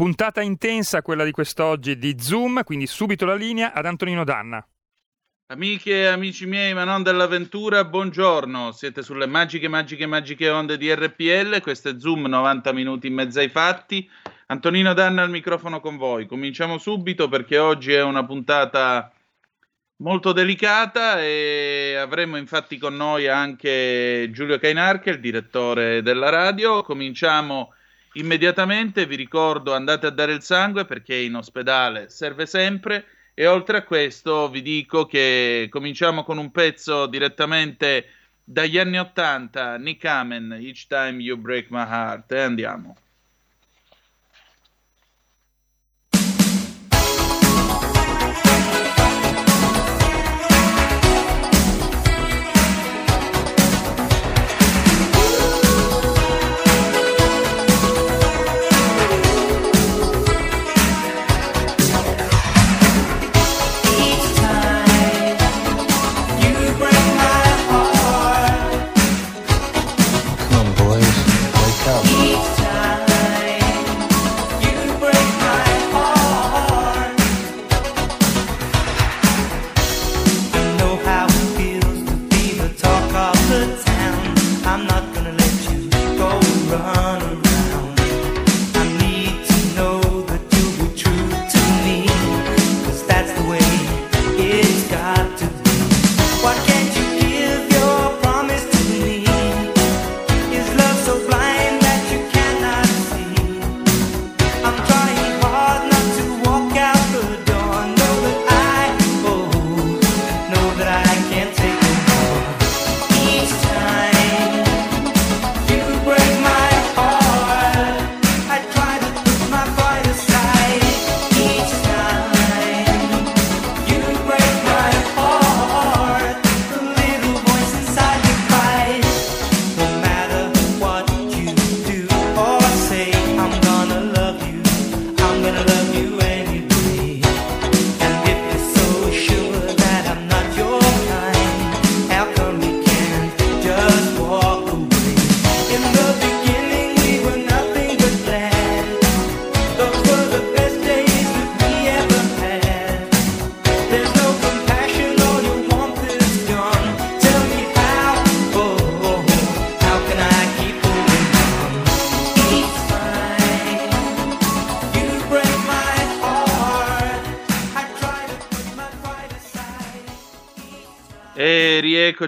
Puntata intensa quella di quest'oggi di Zoom, quindi subito la linea ad Antonino Danna. Amiche e amici miei, ma non dell'avventura, buongiorno. Siete sulle magiche, magiche, magiche onde di RPL. Questo è Zoom, 90 minuti in mezzo ai fatti. Antonino Danna al microfono con voi. Cominciamo subito perché oggi è una puntata molto delicata e avremo infatti con noi anche Giulio Cainarca, il direttore della radio. Cominciamo immediatamente, vi ricordo andate a dare il sangue perché in ospedale serve sempre. E oltre a questo vi dico che cominciamo con un pezzo direttamente dagli anni 80, Nick Amen, Each Time You Break My Heart. E andiamo.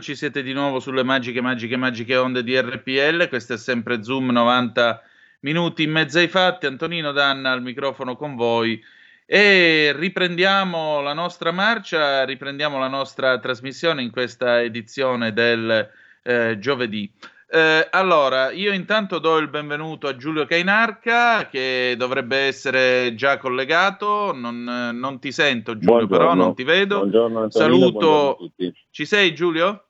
E rieccoci, siete di nuovo sulle magiche, magiche, magiche onde di RPL. Questo è sempre Zoom 90 minuti in mezzo ai fatti. Antonino Danna al microfono con voi. E riprendiamo la nostra marcia, riprendiamo la nostra trasmissione in questa edizione del eh, giovedì. Eh, allora, io intanto do il benvenuto a Giulio Cainarca che dovrebbe essere già collegato. Non, non ti sento, Giulio, però Buongiorno. non ti vedo. Buongiorno Antonino, Saluto. buongiorno a tutti. Ci sei, Giulio?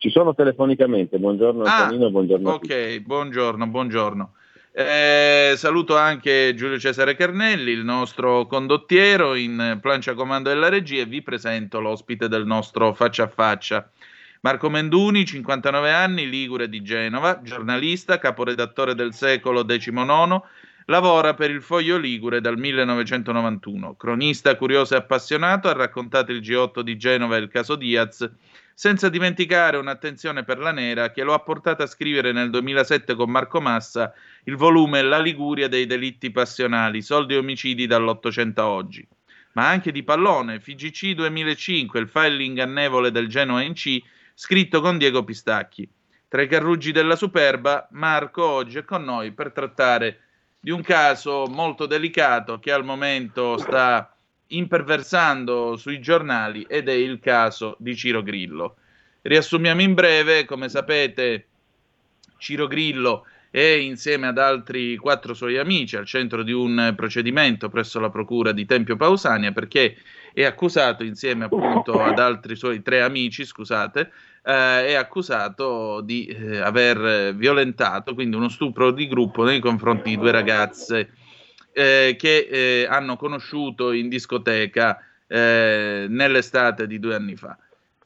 Ci sono telefonicamente, buongiorno Ah, Antonino, buongiorno a tutti. Ok, buongiorno, buongiorno. Eh, saluto anche Giulio Cesare Carnelli, il nostro condottiero in plancia comando della regia e vi presento l'ospite del nostro faccia a faccia. Marco Menduni, 59 anni, Ligure di Genova, giornalista, caporedattore del secolo XIX, lavora per il Foglio Ligure dal 1991. Cronista curioso e appassionato, ha raccontato il G8 di Genova e il caso Diaz, senza dimenticare un'attenzione per la nera che lo ha portato a scrivere nel 2007 con Marco Massa il volume La Liguria dei delitti passionali, soldi e omicidi dall'Ottocento a oggi. ma anche di pallone. FGC 2005, il file ingannevole del Genoa in C, scritto con Diego Pistacchi. Tra i carruggi della Superba, Marco oggi è con noi per trattare di un caso molto delicato che al momento sta imperversando sui giornali ed è il caso di Ciro Grillo. Riassumiamo in breve, come sapete, Ciro Grillo è insieme ad altri quattro suoi amici al centro di un procedimento presso la procura di Tempio Pausania perché è accusato insieme appunto ad altri suoi tre amici, scusate, eh, è accusato di eh, aver violentato, quindi uno stupro di gruppo nei confronti di due ragazze eh, che eh, hanno conosciuto in discoteca eh, nell'estate di due anni fa.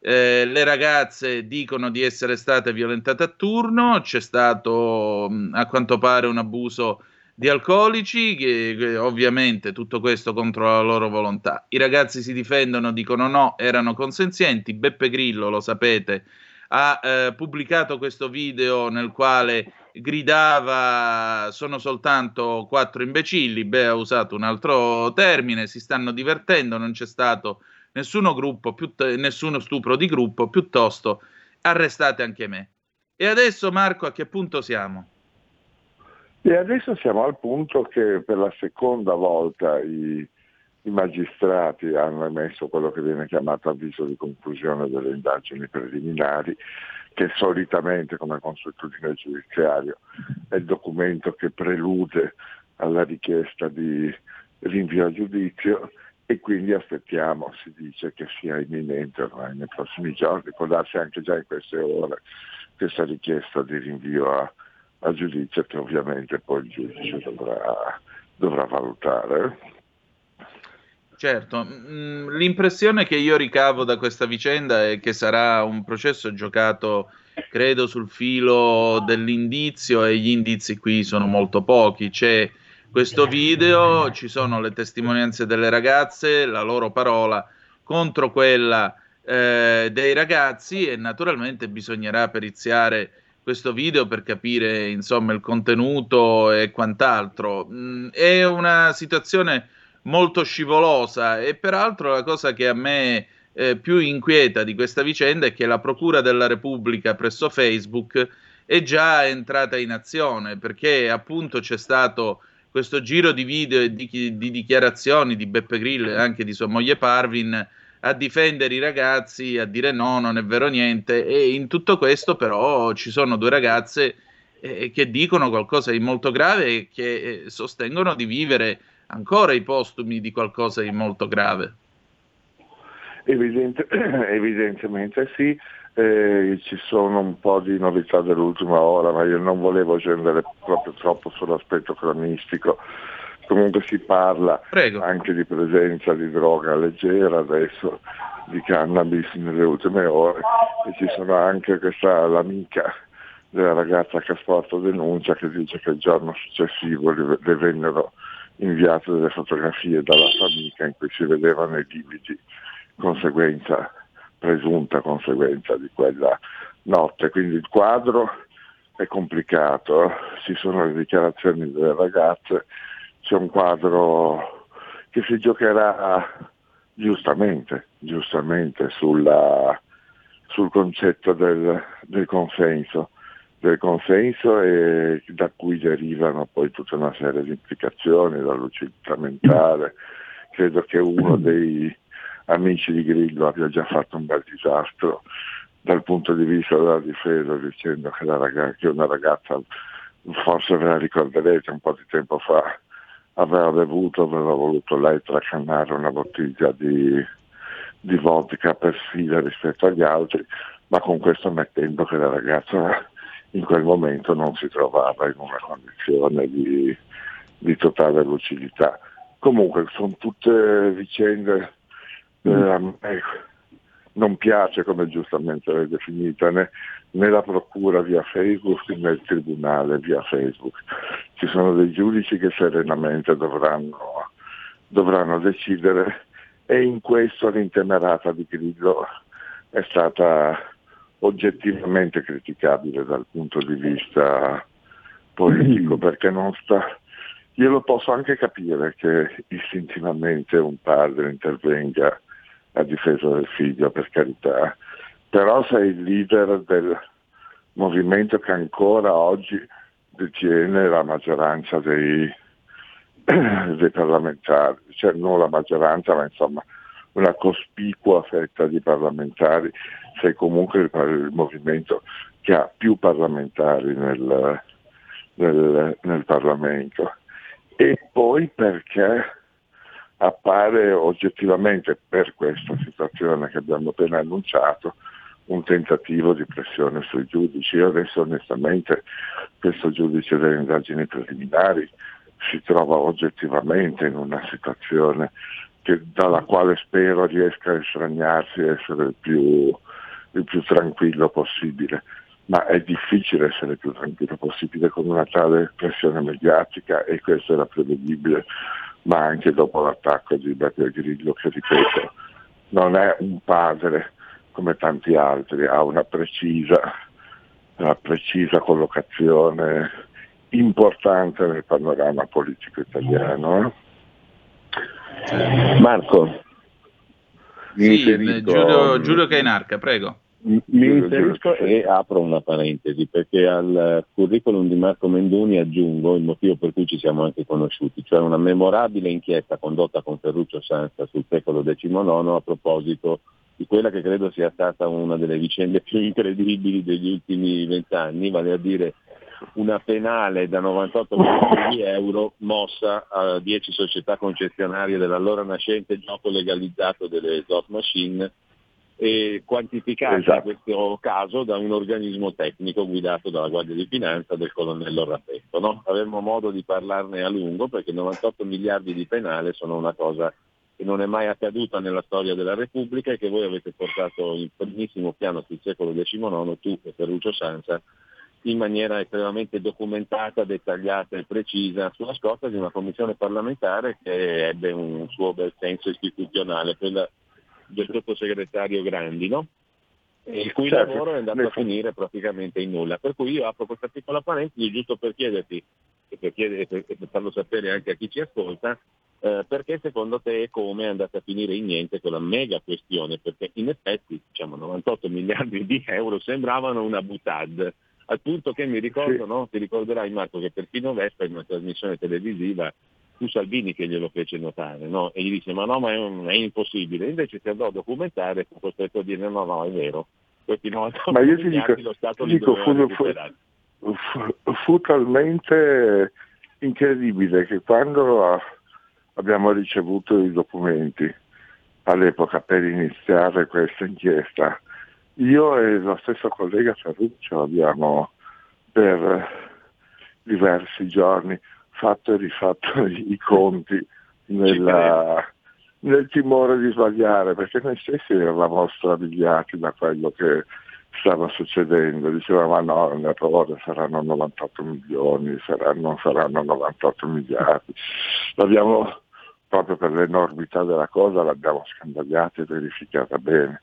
Eh, le ragazze dicono di essere state violentate a turno, c'è stato mh, a quanto pare un abuso di alcolici, che, che ovviamente tutto questo contro la loro volontà. I ragazzi si difendono, dicono no, erano consenzienti. Beppe Grillo, lo sapete, ha eh, pubblicato questo video nel quale gridava sono soltanto quattro imbecilli, beh ha usato un altro termine, si stanno divertendo, non c'è stato nessuno, gruppo, piutt- nessuno stupro di gruppo, piuttosto arrestate anche me. E adesso Marco a che punto siamo? E adesso siamo al punto che per la seconda volta i, i, magistrati hanno emesso quello che viene chiamato avviso di conclusione delle indagini preliminari, che solitamente come consuetudine giudiziario è il documento che prelude alla richiesta di rinvio a giudizio e quindi aspettiamo, si dice che sia imminente ormai nei prossimi giorni, può darsi anche già in queste ore questa richiesta di rinvio a, a giudizio che ovviamente poi il giudice dovrà, dovrà valutare. Certo, mm, l'impressione che io ricavo da questa vicenda è che sarà un processo giocato, credo, sul filo dell'indizio e gli indizi qui sono molto pochi. C'è questo video, ci sono le testimonianze delle ragazze, la loro parola contro quella eh, dei ragazzi e naturalmente bisognerà periziare questo video per capire insomma il contenuto e quant'altro. Mm, è una situazione molto scivolosa. E peraltro la cosa che a me eh, più inquieta di questa vicenda è che la Procura della Repubblica presso Facebook è già entrata in azione perché appunto c'è stato questo giro di video e di, di dichiarazioni di Beppe Grillo e anche di sua moglie Parvin a difendere i ragazzi, a dire no, non è vero niente. E in tutto questo però ci sono due ragazze eh, che dicono qualcosa di molto grave e che eh, sostengono di vivere ancora i postumi di qualcosa di molto grave. Evidente, evidentemente sì, eh, ci sono un po' di novità dell'ultima ora, ma io non volevo scendere proprio troppo sull'aspetto cronistico. Comunque si parla Prego. anche di presenza di droga leggera adesso, di cannabis nelle ultime ore e ci sono anche questa l'amica della ragazza che ha sporto denuncia che dice che il giorno successivo le, le vennero inviate delle fotografie dalla sua amica in cui si vedevano i lividi, conseguenza, presunta conseguenza di quella notte. Quindi il quadro è complicato, ci sono le dichiarazioni delle ragazze, c'è un quadro che si giocherà giustamente, giustamente sulla, sul concetto del, del consenso del consenso e da cui derivano poi tutta una serie di implicazioni, la lucidità mentale. Credo che uno dei amici di Grillo abbia già fatto un bel disastro dal punto di vista della difesa dicendo che, ragazza, che una ragazza, forse ve la ricorderete un po' di tempo fa, aveva bevuto, aveva voluto lei tracannare una bottiglia di, di vodka per sfida rispetto agli altri, ma con questo mettendo che la ragazza in quel momento non si trovava in una condizione di, di totale lucidità. Comunque sono tutte vicende, eh, me non piace come giustamente l'hai definita, né, né la procura via Facebook né il tribunale via Facebook. Ci sono dei giudici che serenamente dovranno, dovranno decidere e in questo l'intemerata di Grillo è stata oggettivamente criticabile dal punto di vista politico perché non sta, io lo posso anche capire che istintivamente un padre intervenga a difesa del figlio, per carità, però sei il leader del movimento che ancora oggi detiene la maggioranza dei, dei parlamentari, cioè non la maggioranza, ma insomma una cospicua fetta di parlamentari, sei comunque il, il movimento che ha più parlamentari nel, nel, nel Parlamento. E poi perché appare oggettivamente per questa situazione che abbiamo appena annunciato un tentativo di pressione sui giudici. Io adesso onestamente questo giudice delle indagini preliminari si trova oggettivamente in una situazione che, dalla quale spero riesca a estraniarsi e essere il più, il più tranquillo possibile. Ma è difficile essere il più tranquillo possibile con una tale pressione mediatica e questo era prevedibile, ma anche dopo l'attacco di Beppe Grillo che ripeto non è un padre come tanti altri, ha una precisa, una precisa collocazione importante nel panorama politico italiano. Marco, mi Sì, Giulio, Giulio Cainarca, prego. Mi inserisco e apro una parentesi perché al curriculum di Marco Mendoni aggiungo il motivo per cui ci siamo anche conosciuti, cioè una memorabile inchiesta condotta con Ferruccio Sanza sul secolo XIX a proposito di quella che credo sia stata una delle vicende più incredibili degli ultimi vent'anni, vale a dire una penale da 98 milioni di euro mossa a 10 società concessionarie dell'allora nascente gioco legalizzato delle slot machine e quantificata Esatto. questo caso da un organismo tecnico guidato dalla Guardia di Finanza del colonnello Raffetto. No? Avremmo modo di parlarne a lungo perché 98 miliardi di penale sono una cosa che non è mai accaduta nella storia della Repubblica e che voi avete portato in primissimo piano sul secolo XIX, tu e Ferruccio Sanza, in maniera estremamente documentata, dettagliata e precisa, sulla scorta di una commissione parlamentare che ebbe un suo bel senso istituzionale, quella del sottosegretario Grandi, no? Il cui Certo. lavoro è andato a finire praticamente in nulla. Per cui io apro questa piccola parentesi giusto per chiederti, e per, chiedere, per, per farlo sapere anche a chi ci ascolta, eh, perché secondo te come è andata a finire in niente quella mega questione? Perché in effetti diciamo, 98 miliardi di euro sembravano una butad, al punto che mi ricordo, Sì. no? ti ricorderai Marco, che perfino Vespa in una trasmissione televisiva fu Salvini che glielo fece notare, no? e gli disse ma no, ma è, un- è impossibile, invece si andò a documentare e fu costretto a dire no, no, è vero, questi 98 Ma io ti dico- lo Stato ti dico, fu- fu- fu, fu talmente incredibile che quando abbiamo ricevuto i documenti all'epoca per iniziare questa inchiesta, io e lo stesso collega Ferruccio abbiamo per diversi giorni fatto e rifatto i conti nella- nel timore di sbagliare, perché noi stessi eravamo strabiliati da quello che stava succedendo. Diceva ma no, un errore, saranno 98 milioni, saranno, saranno 98 miliardi. L'abbiamo, proprio per l'enormità della cosa, l'abbiamo scandagliata e verificata bene.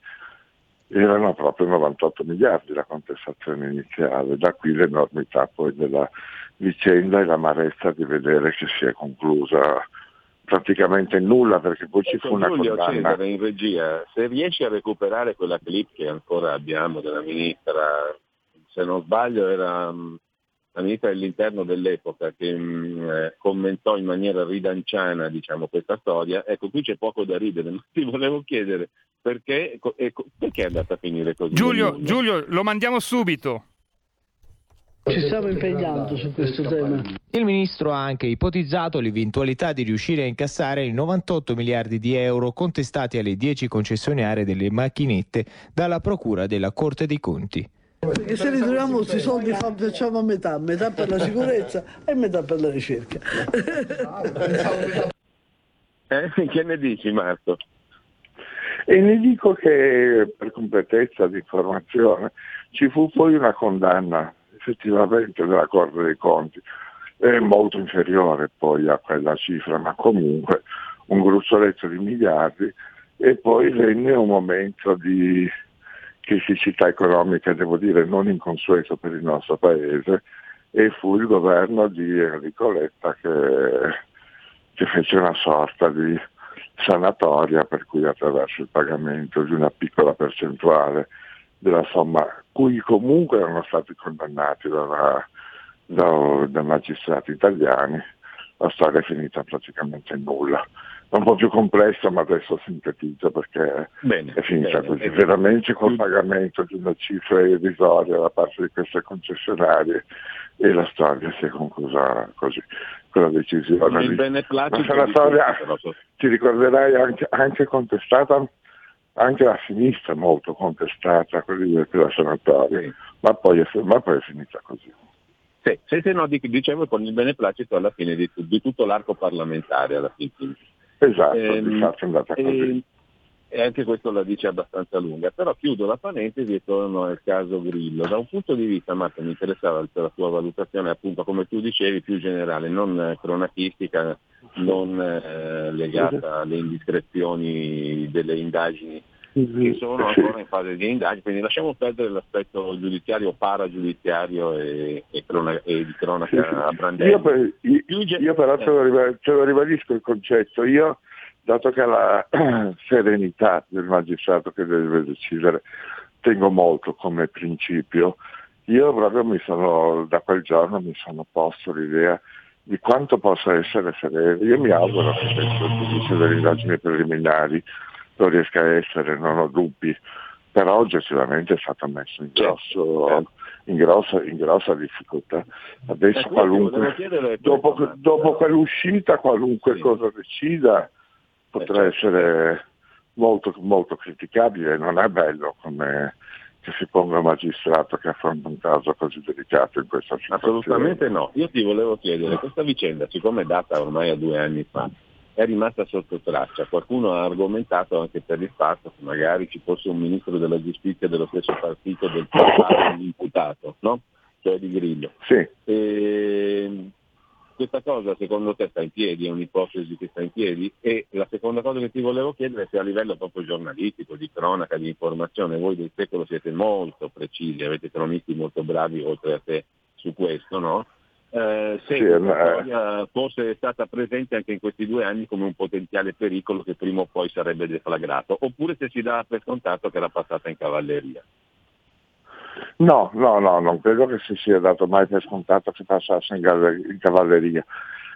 Erano proprio 98 miliardi la contestazione iniziale, da qui l'enormità poi della vicenda e l'amarezza di vedere che si è conclusa praticamente nulla perché poi ci fu Ecco, una Giulio condanna. Cesare in regia, se riesci a recuperare quella clip che ancora abbiamo della ministra, se non sbaglio era mm, la ministra dell'interno dell'epoca che mm, eh, commentò in maniera ridanciana diciamo, questa storia, ecco qui c'è poco da ridere, ma ti volevo chiedere perché, co- e co- perché è andata a finire così? Giulio? Giulio, lo mandiamo subito. Ci stiamo impegnando su questo tema. Il ministro ha anche ipotizzato l'eventualità di riuscire a incassare i 98 miliardi di euro contestati alle 10 concessionarie delle macchinette dalla Procura della Corte dei Conti. Perché se ritroviamo questi soldi fa- facciamo a metà, metà per la sicurezza e metà per la ricerca. Eh, che ne dici Marco? E ne dico che per completezza di informazione ci fu poi una condanna effettivamente della Corte dei Conti, è molto inferiore poi a quella cifra, ma comunque un gruzzoletto di miliardi e poi venne un momento di criticità economica, devo dire non inconsueto per il nostro paese, e fu il governo di Enrico Letta che, che fece una sorta di sanatoria per cui attraverso il pagamento di una piccola percentuale della somma cui comunque erano stati condannati dalla, da, da magistrati italiani, la storia è finita praticamente in nulla. È un po' più complessa, ma adesso sintetizzo perché Bene, è finita bene. così. Veramente col pagamento di una cifra irrisoria da parte di queste concessionarie e la storia si è conclusa così, con la decisione. Il beneplacito Una di storia, ti ricorderai, anche, anche contestata, anche la sinistra molto contestata, quelli della sanatoria, ma, poi è, ma poi è finita così. Sì, sì, sì, no, dic- dicevo con il beneplacito alla fine di, di tutto l'arco parlamentare alla fine. Esatto, Ehm, di fatto è andata così. E, e anche questo la dice abbastanza lunga, però chiudo la parentesi e torno al caso Grillo. Da un punto di vista, Marco, mi interessava la tua valutazione, appunto, come tu dicevi, più generale, non eh, cronachistica, non eh, legata alle indiscrezioni delle indagini che sono ancora in fase di indagine, quindi lasciamo perdere l'aspetto giudiziario, paragiudiziario e, e crona- e di cronaca a brandelli. Io, per- io- io però riba- te lo ribadisco il concetto, io dato che la serenità del magistrato che deve decidere tengo molto come principio, io proprio mi sono, da quel giorno mi sono posto l'idea di quanto possa essere sereno. Io mi auguro che questo giudizio delle indagini preliminari lo riesca a essere, non ho dubbi, però oggettivamente è stato messo in, grosso, in, grossa, in grossa difficoltà. Adesso qualunque, dopo, dopo quell'uscita qualunque cosa decida potrà certo. essere molto, molto criticabile, non è bello come che si ponga un magistrato che affronta un caso così delicato in questa situazione. Assolutamente no. Io ti volevo chiedere, questa vicenda, siccome è data ormai a due anni fa, è rimasta sotto traccia. Qualcuno ha argomentato anche per il fatto che magari ci fosse un ministro della giustizia dello stesso partito del papà dell'imputato, no? Cioè di Grillo. Sì. E questa cosa secondo te sta in piedi? È un'ipotesi che sta in piedi? E la seconda cosa che ti volevo chiedere è se a livello proprio giornalistico, di cronaca, di informazione, voi del secolo siete molto precisi, avete cronisti molto bravi oltre a te su questo, no? Eh, se Sì, ma- storia fosse stata presente anche in questi due anni come un potenziale pericolo che prima o poi sarebbe deflagrato, oppure se si dà per scontato che era passata in cavalleria. No, no, no, non credo che si sia dato mai per scontato che passasse in, cavalleria.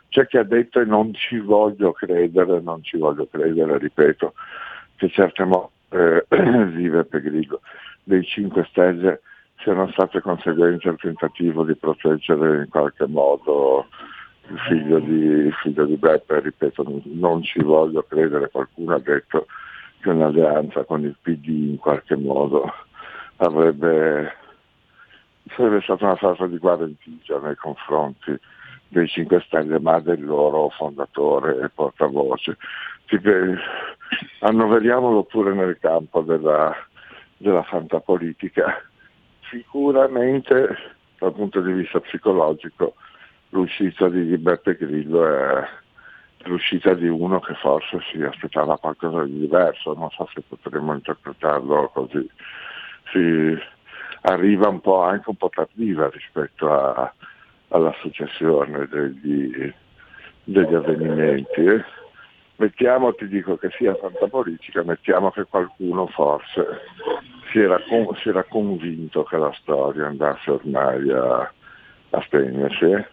C'è chi ha detto e non ci voglio credere, non ci voglio credere, ripeto, che certe mo- eh, vive per Grillo dei 5 Stelle siano state conseguenze al tentativo di proteggere in qualche modo il figlio di, il figlio di Beppe, ripeto, non ci voglio credere, qualcuno ha detto che un'alleanza con il PD in qualche modo avrebbe sarebbe stata una sorta di guarentigia nei confronti dei 5 Stelle ma del loro fondatore e portavoce. Eh, annoveriamolo pure nel campo della, della fantapolitica. Sicuramente dal punto di vista psicologico l'uscita di Beppe Grillo è l'uscita di uno che forse si aspettava qualcosa di diverso, non so se potremmo interpretarlo così. Si arriva un po' anche un po' tardiva rispetto a- alla successione degli, degli avvenimenti. eh. Mettiamo, ti dico che sia tanta politica, mettiamo che qualcuno forse si era, si era convinto che la storia andasse ormai a, a spegnersi. eh.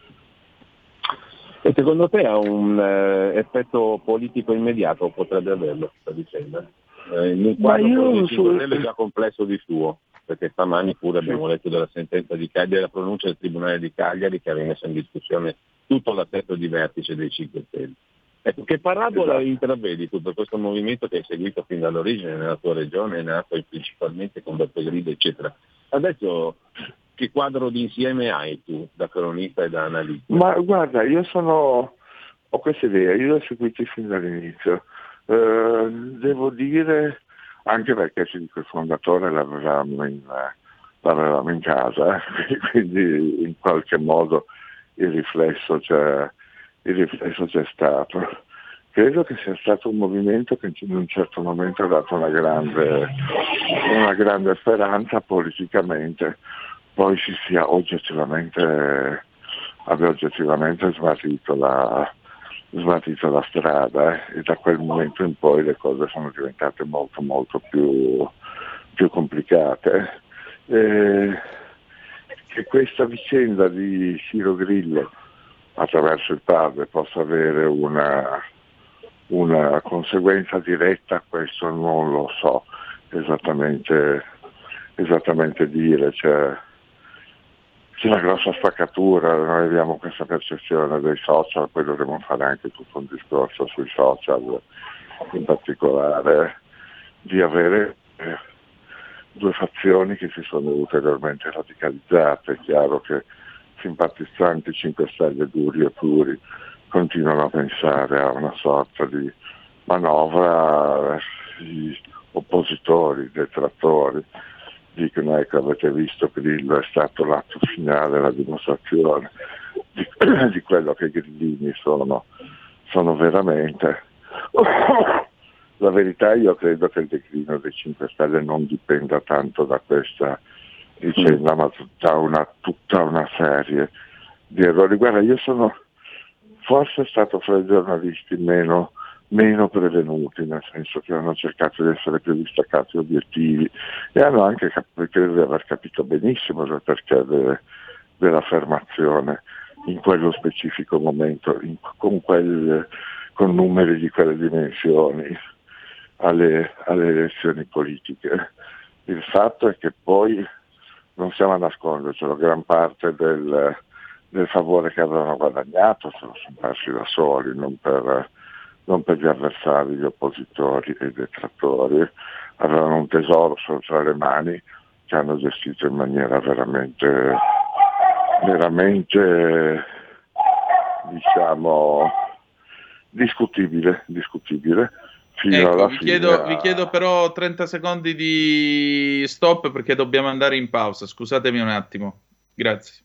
E secondo te ha un eh, effetto politico immediato potrebbe averlo questa vicenda? Eh, in Ma quadro politico su- è già complesso di suo, perché stamani pure abbiamo letto della sentenza di Cagliari, della pronuncia del Tribunale di Cagliari che aveva messo in discussione tutto l'assetto di vertice dei 5 Stelle. Ecco, che parabola Esatto. intravedi tu per questo movimento che hai seguito fin dall'origine nella tua regione, è nato principalmente con Beppe Grillo, eccetera. Adesso che quadro d'insieme hai tu da cronista e da analista? Ma guarda, io sono, ho questa idea, io l'ho seguito fin dall'inizio. Eh, devo dire, anche perché il fondatore l'avevamo in, l'avevamo in casa, quindi in qualche modo il riflesso c'è, il riflesso c'è stato. Credo che sia stato un movimento che in un certo momento ha dato una grande, una grande speranza politicamente, poi si sia oggettivamente abbia oggettivamente smarrito la, smarrito la strada e da quel momento in poi le cose sono diventate molto molto più, più complicate. E che questa vicenda di Ciro Grillo attraverso il padre possa avere una, una conseguenza diretta, questo non lo so esattamente, esattamente dire. Cioè, c'è una grossa spaccatura, noi abbiamo questa percezione dei social, poi dovremmo fare anche tutto un discorso sui social, in particolare di avere eh, due fazioni che si sono ulteriormente radicalizzate. È chiaro che simpatizzanti 5 Stelle duri e puri continuano a pensare a una sorta di manovra verso gli oppositori, detrattori, dicono ecco avete visto Grillo è stato l'atto finale, la dimostrazione di, di quello che i grillini sono, sono veramente. La verità io credo che il declino dei 5 Stelle non dipenda tanto da questa vicenda, ma da una, tutta una serie di errori. Guarda, io sono forse stato fra i giornalisti meno, meno prevenuti, nel senso che hanno cercato di essere più distaccati obiettivi e hanno anche cap- credo di aver capito benissimo il perché de- dell'affermazione in quello specifico momento, in- con, quel, con numeri di quelle dimensioni alle, alle elezioni politiche. Il fatto è che poi non siamo a nascondercelo, gran parte del, del favore che avevano guadagnato sono persi da soli, non per, non per gli avversari, gli oppositori e i detrattori, avevano un tesoro solo tra le mani che hanno gestito in maniera veramente, veramente diciamo, discutibile, discutibile fino alla Ecco, vi fine. chiedo, vi chiedo però 30 secondi di stop perché dobbiamo andare in pausa. Scusatemi un attimo. Grazie.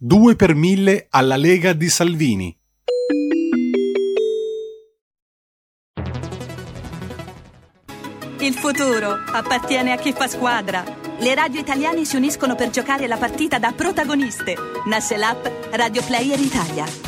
2 per 1000 alla Lega di Salvini. Il futuro appartiene a chi fa squadra. Le radio italiane si uniscono per giocare la partita da protagoniste. Nasce l'app Radio Player Italia.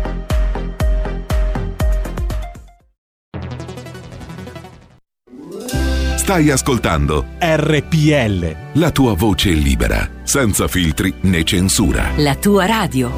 Stai ascoltando RPL. la tua voce libera, senza filtri né censura. La tua radio.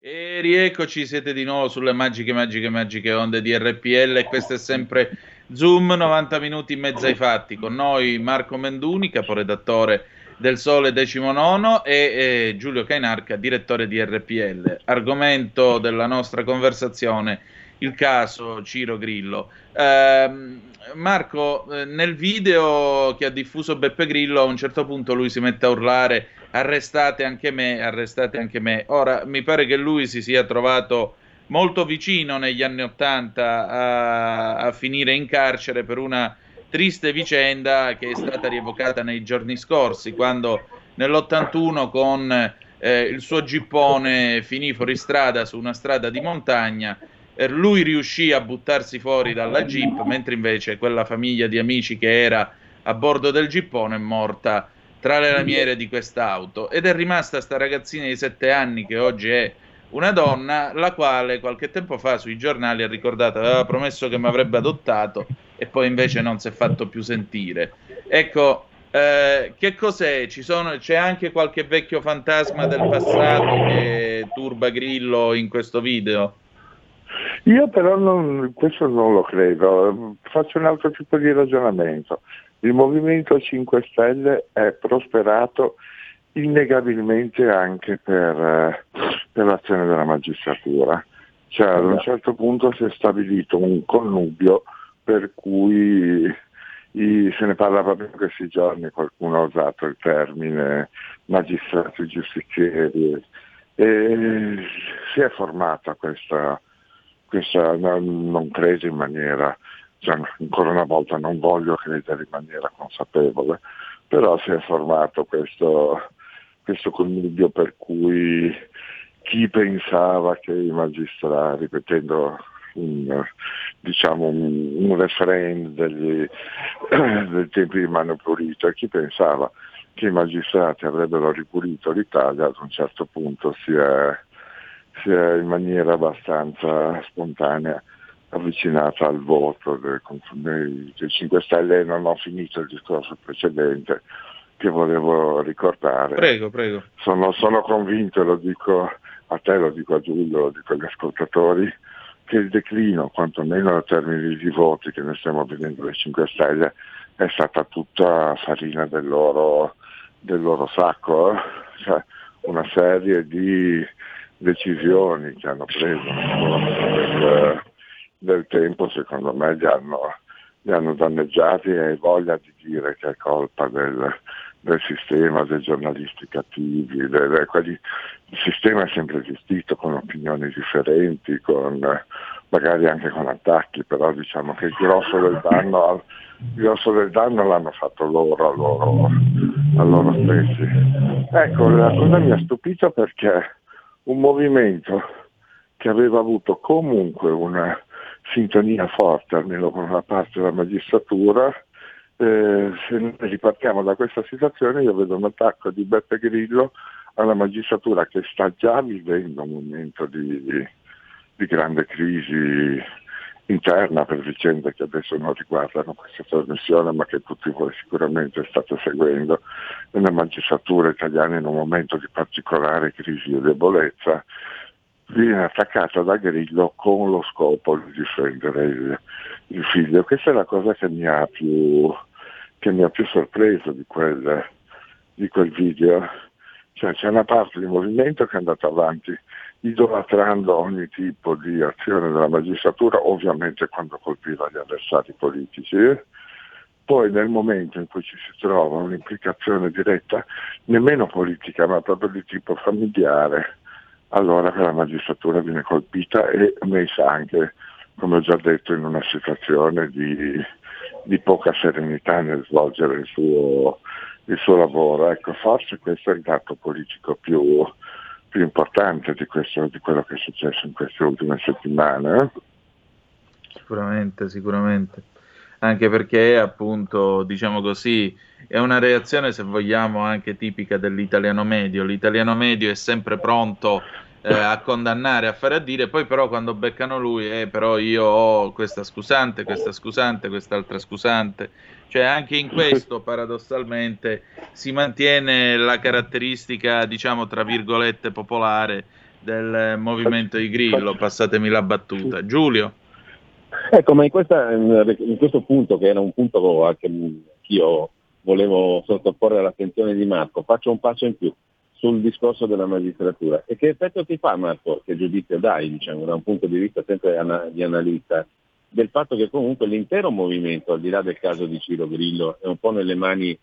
E rieccoci, siete di nuovo sulle magiche, magiche, magiche onde di RPL e questo è sempre Zoom, 90 minuti in mezzo ai fatti. Con noi Marco Menduni, caporedattore del Sole 19 e, e Giulio Cainarca, direttore di RPL. Argomento della nostra conversazione, il caso Ciro Grillo. Ehm, Marco, eh, nel video che ha diffuso Beppe Grillo, a un certo punto lui si mette a urlare arrestate anche me, arrestate anche me. Ora, mi pare che lui si sia trovato molto vicino negli anni Ottanta a, finire in carcere per una triste vicenda che è stata rievocata nei giorni scorsi, quando nell'81 con eh, il suo gippone finì fuori strada su una strada di montagna. Eh, Lui riuscì a buttarsi fuori dalla jeep, mentre invece quella famiglia di amici che era a bordo del gippone è morta tra le lamiere di quest'auto. Ed è rimasta sta ragazzina di sette anni che oggi è una donna, la quale qualche tempo fa sui giornali ha ricordato aveva promesso che mi avrebbe adottato e poi invece non si è fatto più sentire. Ecco, Eh, che cos'è? Ci sono, c'è anche qualche vecchio fantasma del passato che turba Grillo in questo video? Io però non, questo non lo credo, faccio un altro tipo di ragionamento. Il Movimento 5 Stelle è prosperato innegabilmente anche per, eh, per l'azione della magistratura. Cioè ad un certo punto si è stabilito un connubio per cui i- se ne parla proprio in questi giorni, qualcuno ha usato il termine magistrati giustizieri e si è formata questa, questa non, non credo in maniera, cioè, ancora una volta non voglio credere in maniera consapevole, però si è formato questo, questo connubio per cui chi pensava che i magistrati, ripetendo un, diciamo un, un refrain degli, dei tempi di Mano Pulito, chi pensava che i magistrati avrebbero ripulito l'Italia ad un certo punto si è, si è in maniera abbastanza spontanea avvicinata al voto del, dei, dei 5 Stelle e non ho finito il discorso precedente che volevo ricordare. Prego, prego. Sono, sono convinto, lo dico a te, lo dico a Giulio, lo dico agli ascoltatori, che il declino, quantomeno in termini di voti che ne stiamo vedendo dai 5 Stelle, è stata tutta farina del loro, del loro sacco, eh. cioè, una serie di decisioni che hanno preso nel corso del, del tempo, secondo me, li hanno, li hanno danneggiati e voglia di dire che è colpa del, del sistema, dei giornalisti cattivi, del- quelli- il sistema è sempre esistito con opinioni differenti, con, eh, magari anche con attacchi, però diciamo che il grosso del danno, grosso del danno l'hanno fatto loro loro, a loro stessi. Ecco, la cosa mi ha stupito perché un movimento che aveva avuto comunque una sintonia forte, almeno con una parte della magistratura, eh, se ripartiamo da questa situazione io vedo un attacco di Beppe Grillo alla magistratura che sta già vivendo un momento di, di grande crisi interna per vicende che adesso non riguardano questa trasmissione ma che tutti voi sicuramente state seguendo nella magistratura italiana in un momento di particolare crisi e debolezza viene attaccata da Grillo con lo scopo di difendere il, il figlio. Questa è la cosa che mi ha più, mi ha più sorpreso di quel, di quel video. Cioè, c'è una parte del movimento che è andata avanti idolatrando ogni tipo di azione della magistratura, ovviamente quando colpiva gli avversari politici. Poi nel momento in cui ci si trova un'implicazione diretta, nemmeno politica, ma proprio di tipo familiare, allora la magistratura viene colpita e messa anche, come ho già detto, in una situazione di, di poca serenità nel svolgere il suo, il suo lavoro. Ecco, forse questo è il dato politico più, più importante di, questo, di quello che è successo in queste ultime settimane. eh. Sicuramente, sicuramente. Anche perché appunto, diciamo così, è una reazione, se vogliamo, anche tipica dell'italiano medio. L'italiano medio è sempre pronto eh, a condannare, a fare a dire, poi però quando beccano lui, eh, però io ho questa scusante, questa scusante, quest'altra scusante. Cioè anche in questo paradossalmente si mantiene la caratteristica, diciamo, tra virgolette, popolare del movimento di Grillo, passatemi la battuta. Giulio. Ecco, ma in, questa- in questo punto, che era un punto anche io volevo sottoporre all'attenzione di Marco, faccio un passo in più sul discorso della magistratura. E che effetto ti fa, Marco, che giudizio dai, diciamo, da un punto di vista sempre di analista, del fatto che comunque l'intero movimento, al di là del caso di Ciro Grillo, è un po' nelle mani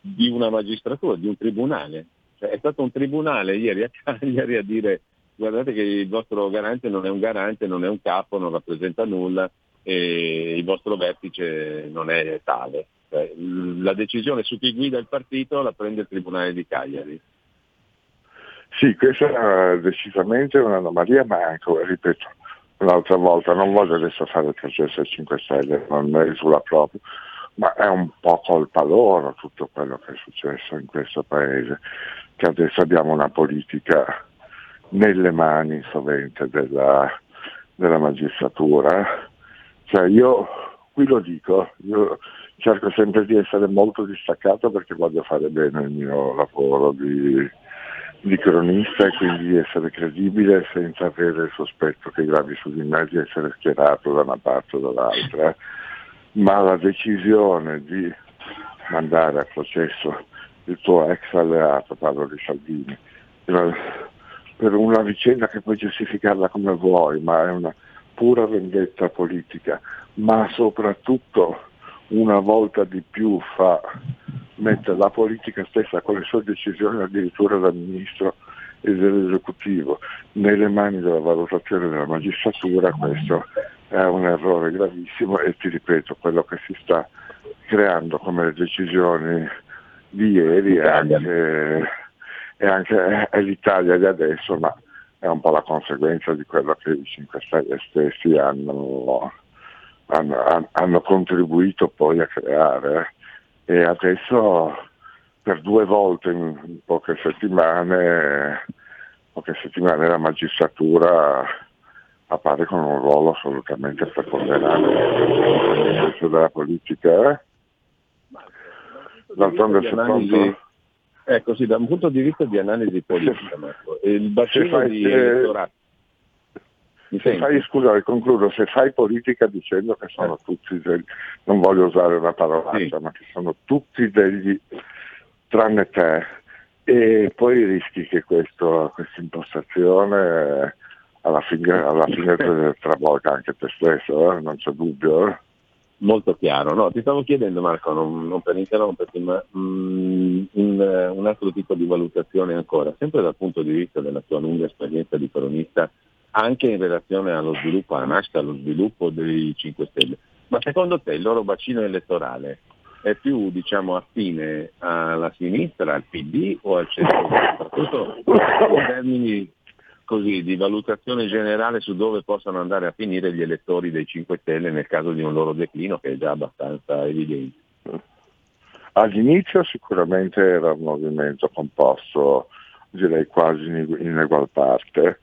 di una magistratura, di un tribunale. Cioè, è stato un tribunale ieri a Cagliari a dire guardate che il vostro garante non è un garante, non è un capo, non rappresenta nulla e il vostro vertice non è tale. Cioè, la decisione su chi guida il partito la prende il Tribunale di Cagliari. Sì, questa è decisamente un'anomalia, ma anche, ripeto, un'altra volta, non voglio adesso fare il processo ai 5 Stelle, non esula proprio, ma è un po' colpa loro tutto quello che è successo in questo paese, che adesso abbiamo una politica nelle mani sovente della, della magistratura. Cioè io qui lo dico, io cerco sempre di essere molto distaccato perché voglio fare bene il mio lavoro di, di cronista e quindi di essere credibile senza avere il sospetto che gravi su di me di essere schierato da una parte o dall'altra. Ma la decisione di mandare a processo il tuo ex alleato, parlo di per una vicenda che puoi giustificarla come vuoi, ma è una pura vendetta politica, ma soprattutto una volta di più fa mettere la politica stessa con le sue decisioni addirittura dal ministro e dell'esecutivo nelle mani della valutazione della magistratura, questo è un errore gravissimo e ti ripeto, quello che si sta creando come decisioni di ieri è anche, è anche è l'Italia di adesso, ma è un po' la conseguenza di quello che i 5 Stelle stessi hanno, hanno, hanno contribuito poi a creare. E adesso per due volte in poche settimane, poche settimane la magistratura appare con un ruolo assolutamente preponderante nel senso della politica. eh? D'altronde secondo analisi- Ecco, sì, da un punto di vista di analisi politica, Marco, il bacino di elettorato. Se fai, scusa, concludo, se fai politica dicendo che sono tutti degli, non voglio usare una parolaccia, ma che sono tutti degli tranne te, e poi rischi che questa impostazione eh, alla fine, alla fine travolga anche te stesso, eh, non c'è dubbio. eh. Molto chiaro, no, ti stavo chiedendo Marco, non, non per interromperti, ma mm, un, eh, un altro tipo di valutazione ancora, sempre dal punto di vista della tua lunga esperienza di cronista, anche in relazione allo sviluppo, alla nascita, allo sviluppo dei 5 Stelle. Ma secondo te il loro bacino elettorale è più diciamo, affine alla sinistra, al PD o al centro? Soprattutto in termini così, di valutazione generale su dove possano andare a finire gli elettori dei 5 Stelle nel caso di un loro declino che è già abbastanza evidente. All'inizio sicuramente era un movimento composto, direi quasi in, in egual parte,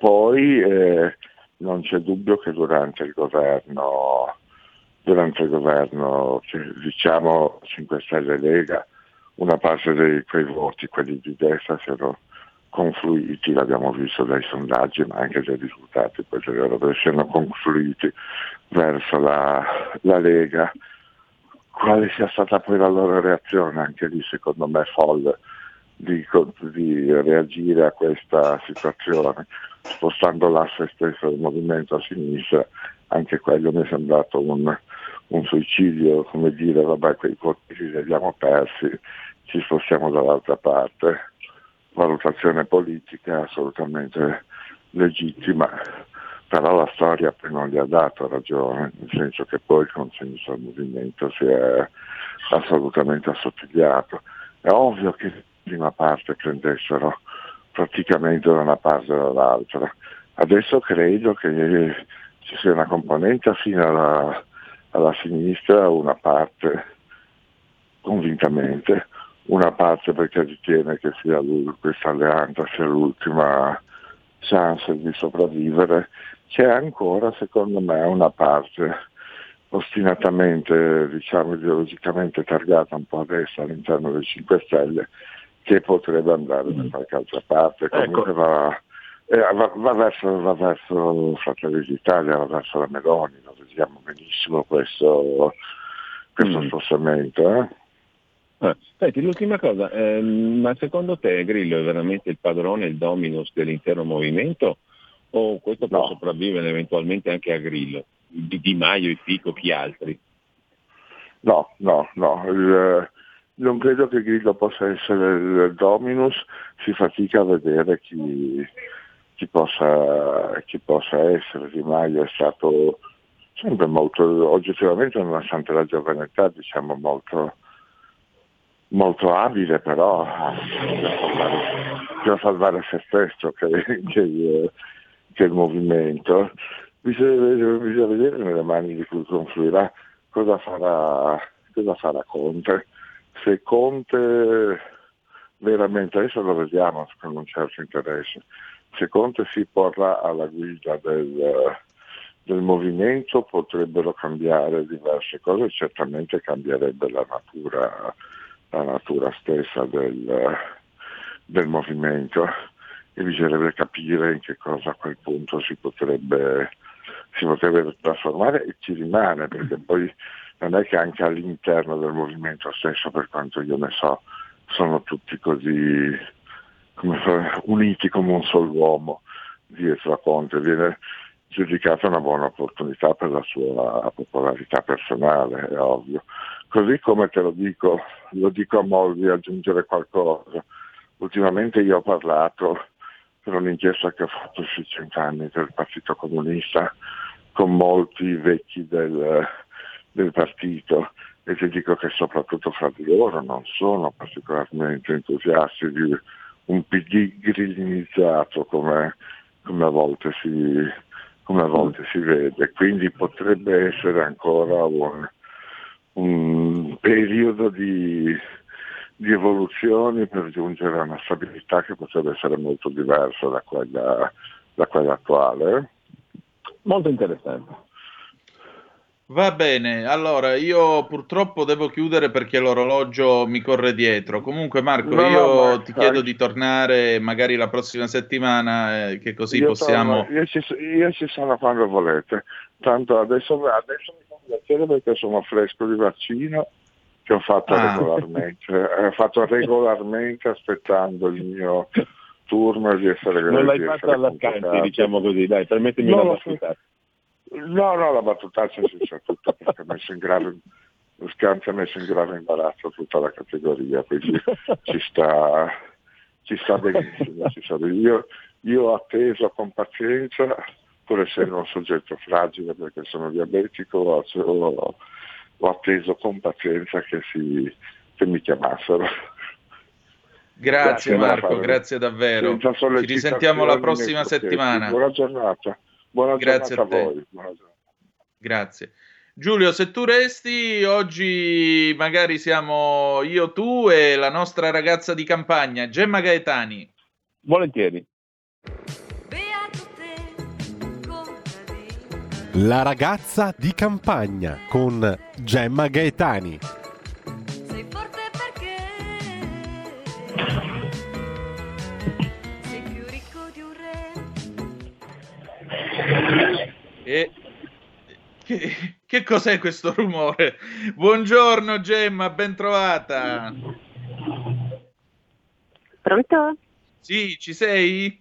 poi eh, non c'è dubbio che durante il governo, durante il governo che, diciamo 5 Stelle Lega, una parte di quei voti, quelli di destra, si erano confluiti, l'abbiamo visto dai sondaggi ma anche dai risultati posteriori, siano confluiti verso la, la Lega. Quale sia stata poi la loro reazione, anche lì secondo me folle, di, di reagire a questa situazione, spostando l'asse stesso del movimento a sinistra, anche quello mi è sembrato un, un suicidio, come dire, vabbè, quei voti li abbiamo persi, ci spostiamo dall'altra parte valutazione politica assolutamente legittima, però la storia poi non gli ha dato ragione, nel senso che poi il consenso al movimento si è assolutamente assottigliato. È ovvio che in prima parte prendessero praticamente da una parte o dall'altra. Adesso credo che ci sia una componente affine alla, alla sinistra, una parte convintamente, una parte perché ritiene che questa alleanza sia l'ultima chance di sopravvivere, c'è ancora secondo me una parte ostinatamente, diciamo ideologicamente targata un po' a destra all'interno dei 5 Stelle che potrebbe andare da qualche altra parte, comunque va, eh, va- va verso, va verso Fratelli d'Italia, va verso la Meloni, lo vediamo benissimo questo, questo spostamento. eh. Ah, senti, l'ultima cosa, ehm, ma secondo te Grillo è veramente il padrone, il dominus dell'intero movimento o questo può sopravvivere eventualmente anche a Grillo? Di, di Maio, il Pico, chi altri? No, no, no. il- non credo che Grillo possa essere il dominus, si fatica a vedere chi, chi possa, chi possa essere. Di Maio è stato sempre molto, oggettivamente nonostante la giovane età, diciamo molto, molto abile però a salvare, a salvare se stesso che, che che il movimento. Bisogna, bisogna vedere nelle mani di cui confluirà cosa farà, cosa farà Conte. Se Conte veramente, adesso lo vediamo con un certo interesse, se Conte si porrà alla guida del, del movimento potrebbero cambiare diverse cose, certamente cambierebbe la natura, la natura stessa del, del movimento. E bisognerebbe capire in che cosa a quel punto si potrebbe, si potrebbe trasformare e ci rimane, perché poi non è che anche all'interno del movimento stesso, per quanto io ne so, sono tutti così come uniti come un solo uomo dietro a Conte, viene giudicata una buona opportunità per la sua popolarità personale, è ovvio. Così come te lo dico, lo dico a Molvi aggiungere qualcosa. Ultimamente io ho parlato per un'inchiesta che ho fatto sui cent'anni del Partito Comunista con molti vecchi del, del partito e ti dico che soprattutto fra di loro non sono particolarmente entusiasti di un PD grillinizzato come, come, a, volte si, come a volte si vede, quindi potrebbe essere ancora un, un periodo di, di evoluzioni per giungere a una stabilità che potrebbe essere molto diversa da quella, da quella attuale. Molto interessante. Va bene, allora io purtroppo devo chiudere perché l'orologio mi corre dietro. Comunque Marco, No, no, io ma- ti dai. chiedo di tornare magari la prossima settimana, eh, che così Io possiamo... io, ci, io ci sono quando volete, tanto adesso, adesso mi fa piacere perché sono fresco di vaccino che ho fatto Ah. regolarmente, ho fatto regolarmente aspettando il mio turno di essere Non l'hai di fatto convocato. diciamo così, dai, permettimi No, lo battuta. No, no, la battutaccia si sa tutta perché ha messo in grave, lo Scanzi ha messo in grave imbarazzo tutta la categoria, quindi ci sta, ci sta benissimo. ci sta benissimo. Io, io ho atteso con pazienza, pur essendo un soggetto fragile perché sono diabetico, ho, ho- ho atteso con pazienza che, si, che mi chiamassero. Grazie Marco, Raffaele. grazie davvero. Ci risentiamo la prossima scherzi. settimana. Buona giornata. Buona Grazie giornata a a, te. voi. Grazie. Giulio, se tu resti, oggi magari siamo io, tu e la nostra ragazza di campagna, Gemma Gaetani. Volentieri. La ragazza di campagna con Gemma Gaetani. Che, che cos'è questo rumore? Buongiorno Gemma, ben trovata. Pronto? Sì, ci sei?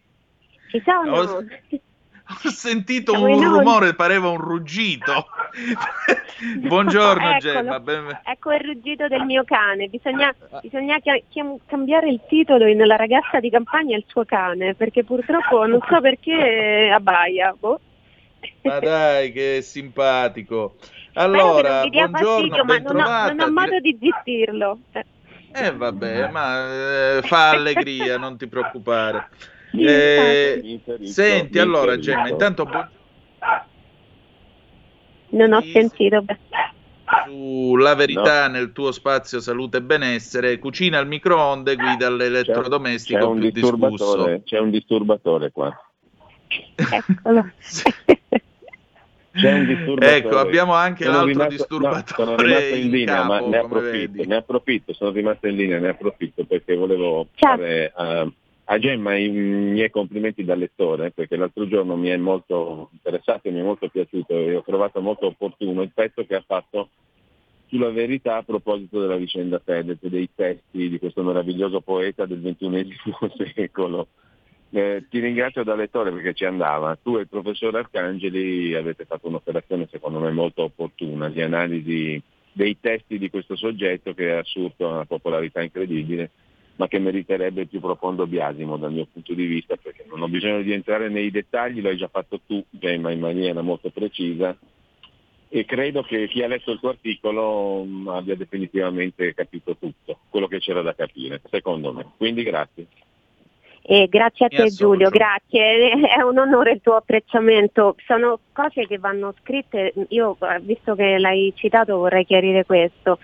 Ci sono? Ho, ho sentito Siamo un rumore, pareva un ruggito. Buongiorno Eccolo. Gemma, ben- Ecco il ruggito del mio cane. Bisogna, bisogna chia- chiam- cambiare il titolo in La ragazza di campagna e il suo cane, perché purtroppo non so perché abbaia. Boh. Ma dai, che simpatico. Spero che non Allora, buongiorno, fastidio, ma non ho, non ho modo di zittirlo. Eh, vabbè, ma eh, fa allegria, non ti preoccupare. Eh, senti, allora. Gemma, intanto bu- Non ho sentito. sulla verità nel tuo spazio salute e benessere, cucina al microonde, guida C'è all'elettrodomestico un più discusso. c'è un disturbatore qua. Eccolo. C'è un disturbatore. Ecco, abbiamo anche Sono l'altro rimasto- disturbatore no, sono rimasto in in linea, capo, ma ne approfitto, ne approfitto, sono rimasto in linea, ne approfitto perché volevo Ciao. fare eh, a Gemma i miei complimenti da lettore, perché l'altro giorno mi è molto interessato e mi è molto piaciuto e ho trovato molto opportuno il pezzo che ha fatto sulla verità a proposito della vicenda Fedez e dei testi di questo meraviglioso poeta del XXI secolo. Eh, ti ringrazio da lettore perché ci andava. Tu e il professor Arcangeli avete fatto un'operazione secondo me molto opportuna di analisi dei testi di questo soggetto che ha assurto una popolarità incredibile, ma che meriterebbe il più profondo biasimo dal mio punto di vista, perché non ho bisogno di entrare nei dettagli, lo hai già fatto tu, Gemma, in maniera molto precisa, e credo che chi ha letto il tuo articolo mh, abbia definitivamente capito tutto, quello che c'era da capire, secondo me. Quindi grazie. E grazie a Mi te. Giulio, grazie, è un onore il tuo apprezzamento. Sono cose che vanno scritte, io eh, visto che l'hai citato vorrei chiarire questo.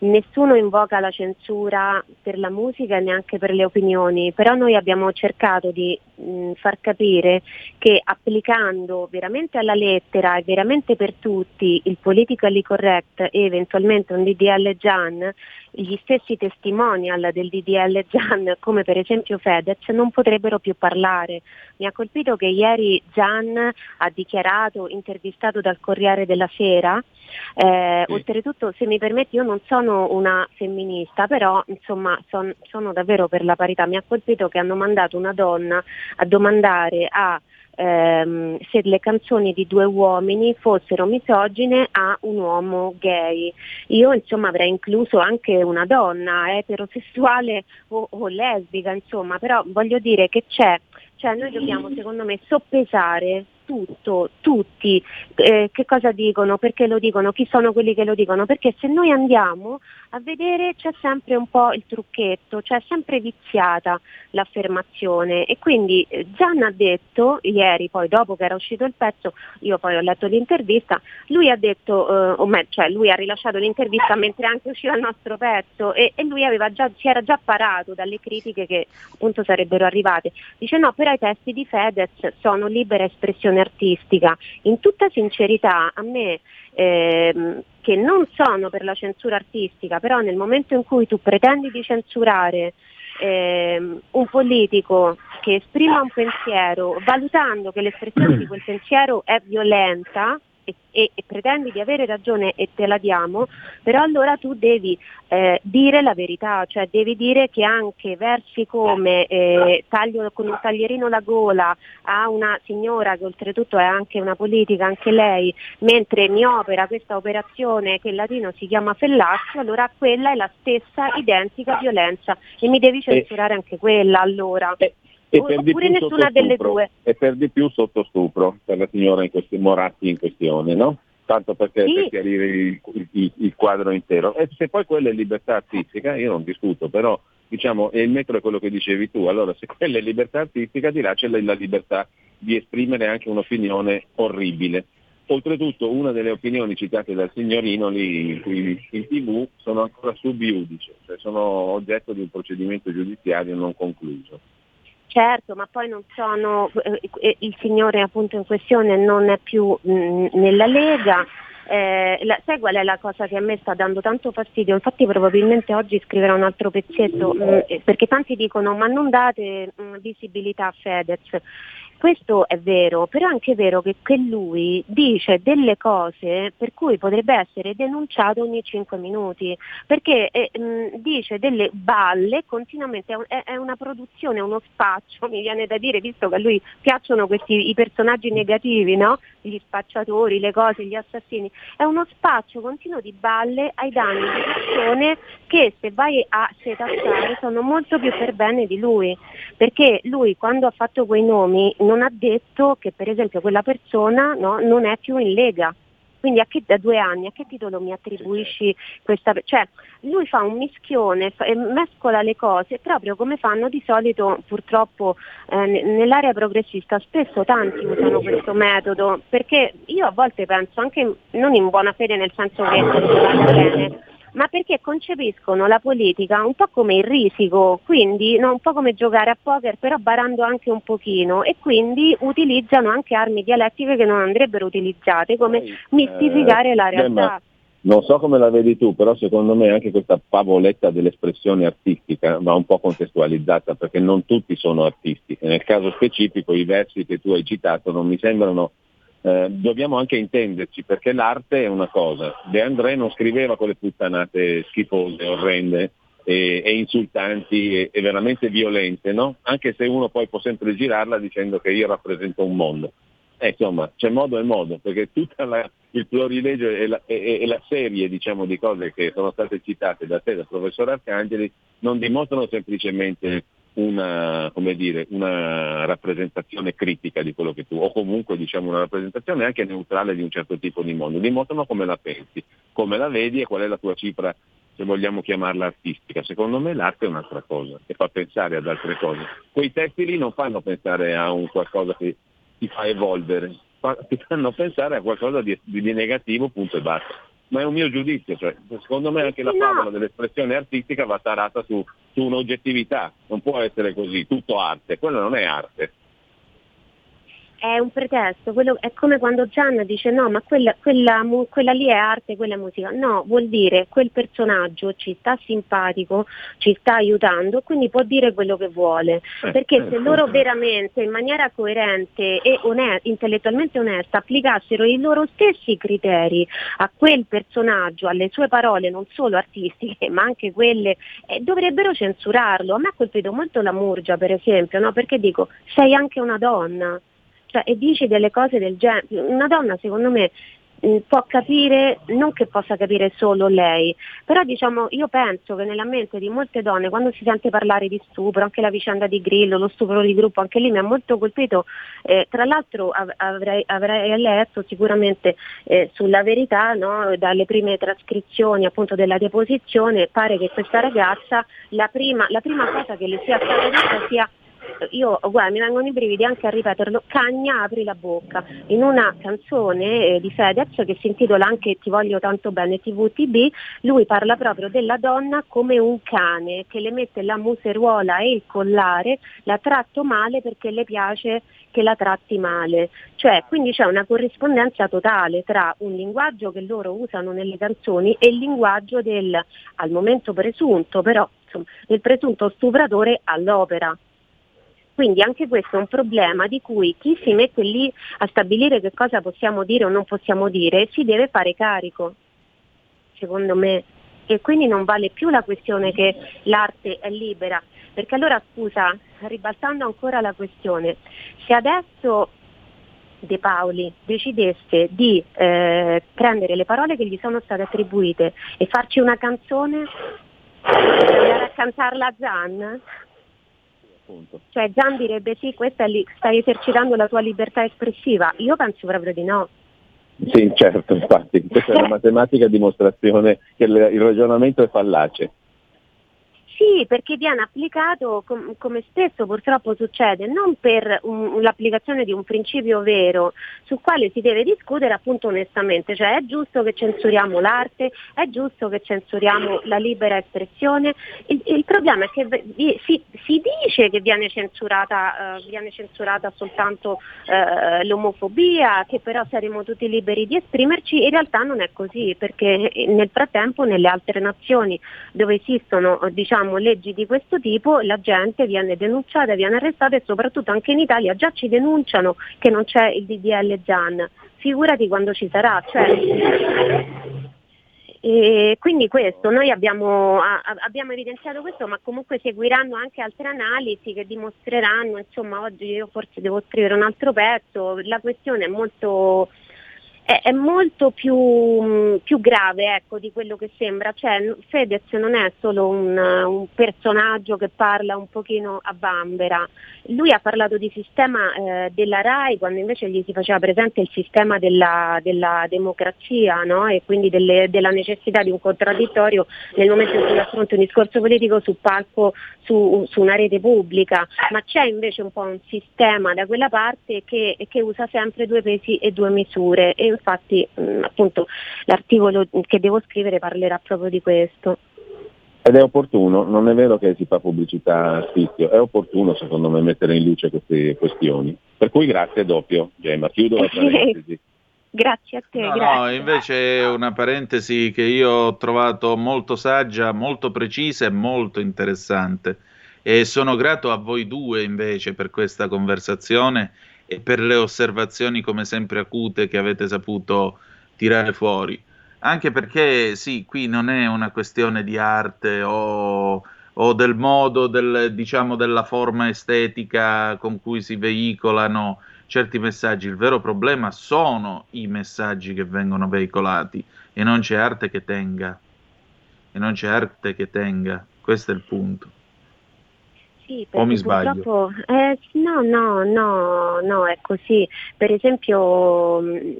Nessuno invoca la censura per la musica e neanche per le opinioni, però noi abbiamo cercato di mh, far capire che applicando veramente alla lettera e veramente per tutti il politically correct e eventualmente un DDL Gian, gli stessi testimonial del DDL Gian, come per esempio Fedez, non potrebbero più parlare. Mi ha colpito che ieri Gian ha dichiarato, intervistato dal Corriere della Sera, eh, oltretutto se mi permetti io non sono una femminista, però insomma son- sono davvero per la parità. Mi ha colpito che hanno mandato una donna a domandare a ehm, se le canzoni di due uomini fossero misogine a un uomo gay. Io insomma avrei incluso anche una donna eterosessuale o, o lesbica, insomma, però voglio dire che c'è, cioè noi dobbiamo secondo me soppesare tutto, tutti, eh, che cosa dicono, perché lo dicono, chi sono quelli che lo dicono, perché se noi andiamo a vedere c'è sempre un po' il trucchetto, cioè sempre viziata l'affermazione e quindi eh, ha detto ieri, poi dopo che era uscito il pezzo, io poi ho letto l'intervista, lui ha detto, eh, o me, cioè lui ha rilasciato l'intervista mentre anche usciva il nostro pezzo e, e lui già, si era già parato dalle critiche che appunto sarebbero arrivate. Dice no, però i testi di Fedez sono libera espressione artistica. In tutta sincerità a me ehm, che non sono per la censura artistica, però nel momento in cui tu pretendi di censurare ehm, un politico che esprima un pensiero, valutando che l'espressione di quel pensiero è violenta, e, e- e pretendi di avere ragione e te la diamo, però allora tu devi eh, dire la verità, cioè devi dire che anche versi come eh, taglio con un taglierino la gola a una signora che oltretutto è anche una politica, anche lei, mentre mi opera questa operazione che in latino si chiama fellaccio, allora quella è la stessa identica violenza e mi devi censurare anche quella allora. E per di più nessuna delle sottostupro. due. E per di più sotto stupro per la signora in questi, Moratti in questione, no? Tanto perché Sì. per chiarire il, il- il quadro intero. E se poi quella è libertà artistica, io non discuto, però diciamo, e il metro è quello che dicevi tu, allora se quella è libertà artistica, di là c'è la, la libertà di esprimere anche un'opinione orribile. Oltretutto una delle opinioni citate dal signorino lì in, in tv sono ancora sub iudice, cioè sono oggetto di un procedimento giudiziario non concluso. Certo, ma poi non sono, eh, eh, il signore appunto in questione non è più mh, nella Lega. Eh, la- sai qual è la cosa che a me sta dando tanto fastidio? Infatti probabilmente oggi scriverò un altro pezzetto, mh, eh, perché tanti dicono ma non date mh, visibilità a Fedez. Questo è vero, però è anche vero che, che lui dice delle cose per cui potrebbe essere denunciato ogni 5 minuti, perché eh, mh, dice delle balle continuamente, è, un- è- una produzione, uno spaccio, mi viene da dire, visto che a lui piacciono questi i personaggi negativi, no? gli spacciatori, le cose, gli assassini, è uno spaccio continuo di balle ai danni di persone che se vai a setacciare sono molto più per bene di lui, perché lui quando ha fatto quei nomi non ha detto che per esempio quella persona no, non è più in Lega. Quindi a che, da due anni a che titolo mi attribuisci questa... Cioè lui fa un mischione, fa- e mescola le cose proprio come fanno di solito purtroppo eh, ne- nell'area progressista. Spesso tanti usano questo metodo perché io a volte penso anche non in buona fede nel senso che vada bene, ma perché concepiscono la politica un po' come il risico, quindi no, un po' come giocare a poker, però barando anche un pochino e quindi utilizzano anche armi dialettiche che non andrebbero utilizzate, come mistificare la Eh, ma realtà. Non so come la vedi tu, però secondo me anche questa favoletta dell'espressione artistica va un po' contestualizzata perché non tutti sono artisti. Nel caso specifico i versi che tu hai citato non mi sembrano eh, dobbiamo anche intenderci perché l'arte è una cosa. De André non scriveva quelle puttanate schifose, orrende e, e insultanti e, e veramente violente, no? Anche se uno poi può sempre girarla dicendo che io rappresento un mondo. Eh, insomma, c'è modo e modo, perché tutto il florilegio e la, e- e la serie diciamo, di cose che sono state citate da te, dal professor Arcangeli, non dimostrano semplicemente una, dire, una rappresentazione critica di quello che tu, o comunque diciamo, una rappresentazione anche neutrale di un certo tipo di mondo, dimostrano come la pensi, come la vedi e qual è la tua cifra, se vogliamo chiamarla artistica. Secondo me l'arte è un'altra cosa, che fa pensare ad altre cose. Quei testi lì non fanno pensare a un qualcosa che ti fa evolvere, fa- ti fanno pensare a qualcosa di, di negativo, punto e basta. Ma è un mio giudizio, cioè, secondo me anche la favola dell'espressione artistica va tarata su, su un'oggettività, non può essere così, tutto arte, quello non è arte. È un pretesto, quello- è come quando Gian dice no, ma quella, quella mu- quella lì è arte, quella è musica. No, vuol dire quel personaggio ci sta simpatico, ci sta aiutando, quindi può dire quello che vuole. Eh, Perché se eh, loro eh. veramente in maniera coerente e one- intellettualmente onesta applicassero i loro stessi criteri a quel personaggio, alle sue parole non solo artistiche, ma anche quelle, eh, dovrebbero censurarlo. A me ha colpito molto la Murgia, per esempio, no? perché dico, sei anche una donna cioè, e dici delle cose del genere. Una donna, secondo me, mh, può capire, non che possa capire solo lei, però diciamo, io penso che nella mente di molte donne, quando si sente parlare di stupro, anche la vicenda di Grillo, lo stupro di gruppo, anche lì mi ha molto colpito, eh, tra l'altro av- avrei, avrei letto sicuramente eh, sulla verità, no, dalle prime trascrizioni appunto della deposizione, pare che questa ragazza, la prima, la prima cosa che le sia stata detta sia io guarda, mi vengono i brividi anche a ripeterlo, cagna apri la bocca, in una canzone eh, di Fedez che si intitola anche Ti voglio tanto bene TVTB, lui parla proprio della donna come un cane che le mette la museruola e il collare, la tratto male perché le piace che la tratti male, cioè quindi c'è una corrispondenza totale tra un linguaggio che loro usano nelle canzoni e il linguaggio del, al momento presunto, però insomma, del presunto stupratore all'opera. Quindi anche questo è un problema di cui chi si mette lì a stabilire che cosa possiamo dire o non possiamo dire si deve fare carico, secondo me. E quindi non vale più la questione che l'arte è libera. Perché allora scusa, ribaltando ancora la questione, se adesso De Paoli decidesse di eh, prendere le parole che gli sono state attribuite e farci una canzone e andare a cantarla a Zan, cioè Gian direbbe sì, questa lì, stai esercitando la tua libertà espressiva. Io penso proprio di no. Sì, certo, infatti, questa è una matematica dimostrazione che il ragionamento è fallace. Sì, perché viene applicato com- come spesso purtroppo succede, non per un- l'applicazione di un principio vero sul quale si deve discutere appunto onestamente, cioè è giusto che censuriamo l'arte, è giusto che censuriamo la libera espressione. Il, il problema è che vi- si, si dice che viene censurata, eh, viene censurata soltanto eh, l'omofobia, che però saremo tutti liberi di esprimerci, in realtà non è così, perché nel frattempo nelle altre nazioni dove esistono eh, diciamo, leggi di questo tipo la gente viene denunciata, viene arrestata e soprattutto anche in Italia già ci denunciano che non c'è il DDL ZAN, figurati quando ci sarà. Cioè, e quindi questo, noi abbiamo, a- abbiamo evidenziato questo, ma comunque seguiranno anche altre analisi che dimostreranno, insomma oggi io forse devo scrivere un altro pezzo, la questione è molto, è, è molto più, mh, più grave ecco, di quello che sembra, cioè Fedez non è solo un, un personaggio che parla un pochino a bambera, lui ha parlato di sistema eh, della RAI quando invece gli si faceva presente il sistema della, della democrazia no? e quindi delle- della necessità di un contraddittorio nel momento in cui affronta un discorso politico sul palco su, su una rete pubblica, ma c'è invece un po' un sistema da quella parte che, che usa sempre due pesi e due misure. E infatti mh, appunto l'articolo che devo scrivere parlerà proprio di questo. Ed è opportuno, non è vero che si fa pubblicità a spizio, è opportuno secondo me mettere in luce queste questioni. Per cui grazie doppio, Gemma. Chiudo la parentesi. Grazie a te, No, grazie. no, invece è una parentesi che io ho trovato molto saggia, molto precisa e molto interessante. E sono grato a voi due invece per questa conversazione e per le osservazioni come sempre acute che avete saputo tirare fuori. Anche perché sì, qui non è una questione di arte o, o del modo, del, diciamo, della forma estetica con cui si veicolano certi messaggi. Il vero problema sono i messaggi che vengono veicolati e non c'è arte che tenga. E non c'è arte che tenga. Questo è il punto. Sì, O mi sbaglio? eh, no, no, no, no, è così. Per esempio, mh,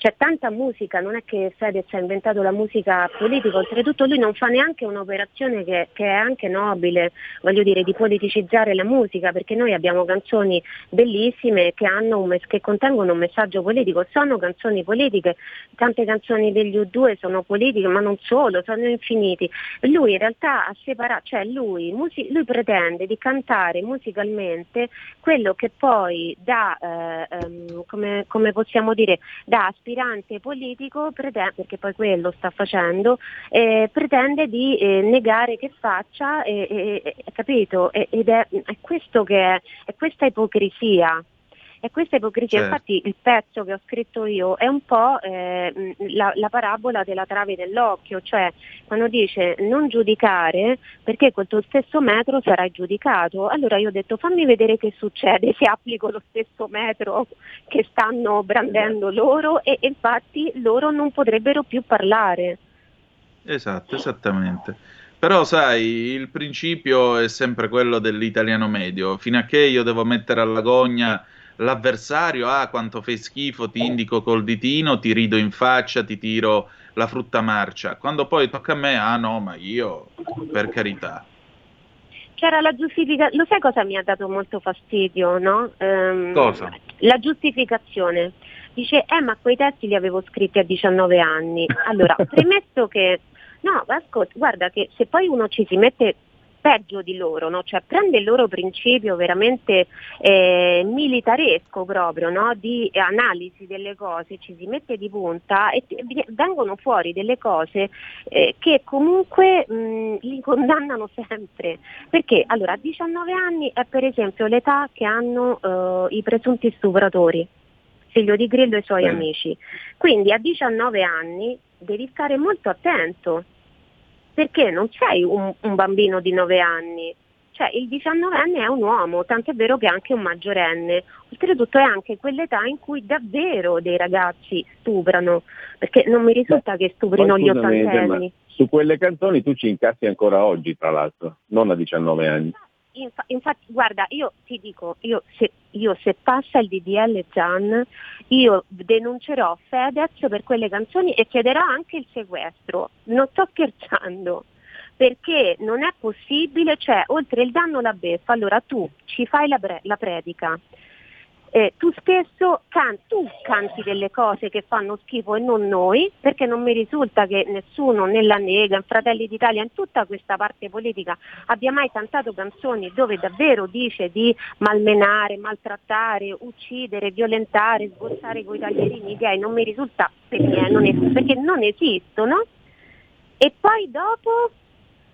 c'è tanta musica, non è che Fedez ha inventato la musica politica, oltretutto lui non fa neanche un'operazione che, che è anche nobile, voglio dire, di politicizzare la musica, perché noi abbiamo canzoni bellissime che, un che contengono un messaggio politico, sono canzoni politiche, tante canzoni degli U2 sono politiche, ma non solo, sono infiniti. Lui in realtà ha separato, cioè lui, musi- lui pretende di cantare musicalmente quello che poi da, eh, ehm, come, come possiamo dire, da aspirante politico, pretende, perché poi quello sta facendo, eh, pretende di eh, negare che faccia, e, e- e- capito? Ed è, è questo che è, è questa ipocrisia. È questa ipocrisia, Certo. infatti il pezzo che ho scritto io è un po' eh, la, la parabola della trave dell'occhio, cioè quando dice non giudicare perché col tuo stesso metro sarai giudicato. Allora io ho detto fammi vedere che succede se applico lo stesso metro che stanno brandendo loro e e infatti loro non potrebbero più parlare. Esatto, esattamente. Però sai, il principio è sempre quello dell'italiano medio. Fino a che io devo mettere alla gogna l'avversario, ah, quanto fai schifo, ti indico col ditino, ti rido in faccia, ti tiro la frutta marcia. Quando poi tocca a me, ah no, ma io, per carità. C'era la giustificazione, lo sai cosa mi ha dato molto fastidio, no? Ehm, Cosa? La giustificazione. Dice, eh ma quei testi li avevo scritti a 19 anni. Allora, premesso che, no, ascolta, guarda che se poi uno ci si mette peggio di loro, no? cioè prende il loro principio veramente eh, militaresco proprio, no? di analisi delle cose, ci si mette di punta e vengono fuori delle cose eh, che comunque mh, li condannano sempre. Perché allora a 19 anni è per esempio l'età che hanno eh, i presunti stupratori figlio di Grillo e i suoi Bene. amici. Quindi a 19 anni devi stare molto attento, perché non sei un, un bambino di 9 anni, cioè il 19enne è un uomo, tant'è vero che è anche un maggiorenne, oltretutto è anche quell'età in cui davvero dei ragazzi stuprano, perché non mi risulta che stuprino gli scusami, Gemma, ottantenni. su quelle canzoni tu ci incassi ancora oggi, tra l'altro, non a 19 anni. Infa- infatti, guarda, io ti dico, io se, io se passa il DDL Zan, io denuncerò Fedez per quelle canzoni e chiederò anche il sequestro. Non sto scherzando. Perché non è possibile, cioè, oltre il danno la beffa, allora tu ci fai la, bre- la predica, eh, tu stesso can- tu canti delle cose che fanno schifo e non noi, perché non mi risulta che nessuno nella Lega, in Fratelli d'Italia, in tutta questa parte politica abbia mai cantato canzoni dove davvero dice di malmenare, maltrattare, uccidere, violentare, sgozzare coi taglierini gay, non mi risulta perché non, es- perché non esistono. E poi dopo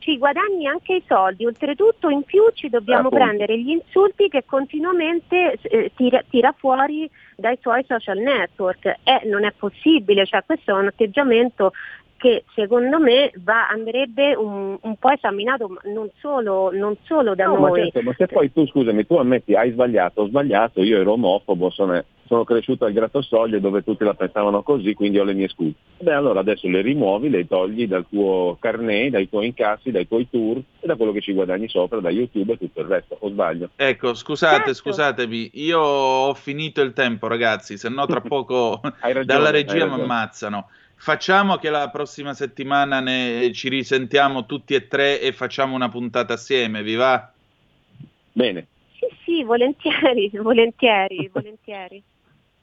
ci guadagni anche i soldi, oltretutto in più ci dobbiamo Appunto. prendere gli insulti che continuamente eh, tira, tira fuori dai suoi social network e non è possibile, cioè questo è un atteggiamento che secondo me va, andrebbe un, un po' esaminato ma non solo, non solo da No, ma, noi. certo, ma se poi tu, scusami, tu ammetti hai sbagliato, ho sbagliato, io ero omofobo, sono, sono cresciuto al Grattosoglie dove tutti la pensavano così, quindi ho le mie scuse. Beh, allora adesso le rimuovi, le togli dal tuo carnet, dai tuoi incassi, dai tuoi tour e da quello che ci guadagni sopra, da YouTube e tutto il resto, o sbaglio? Ecco, scusate, Certo. scusatemi, io ho finito il tempo, ragazzi, se no tra poco ragione, dalla regia mi ammazzano. Facciamo che la prossima settimana ne ci risentiamo tutti e tre e facciamo una puntata assieme, vi va? Bene. Sì, sì, volentieri, volentieri, volentieri.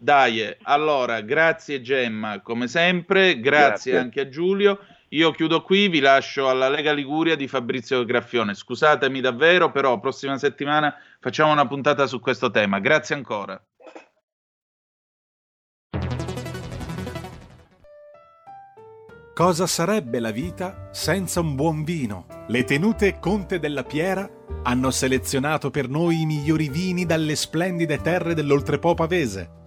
Dai, allora, grazie Gemma, come sempre, grazie, Grazie. anche a Giulio. Io chiudo qui, vi lascio alla Lega Liguria di Fabrizio Graffione. Scusatemi davvero, però prossima settimana facciamo una puntata su questo tema. Grazie ancora. Cosa sarebbe la vita senza un buon vino? Le tenute Conte della Piera hanno selezionato per noi i migliori vini dalle splendide terre dell'Oltrepo pavese.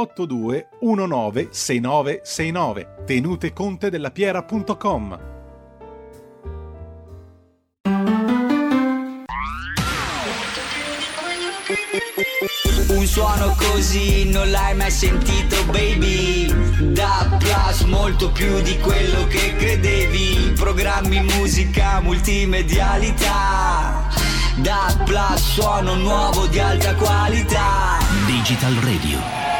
82 19 6969 tenuteconte della piera.com Un suono così non l'hai mai sentito baby. Da Plus molto più di quello che credevi. Programmi, musica, multimedialità. Da Plus suono nuovo di alta qualità. Digital Radio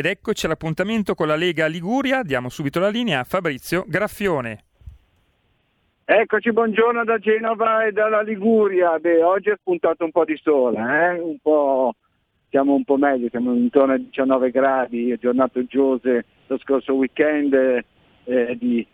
Ed eccoci all'appuntamento con la Lega Liguria. Diamo subito la linea a Fabrizio Graffione. Eccoci, buongiorno da Genova e dalla Liguria. Beh, oggi è spuntato un po' di sole, eh? un po', siamo un po' meglio, siamo intorno ai 19 gradi, giornate giose lo scorso weekend eh, di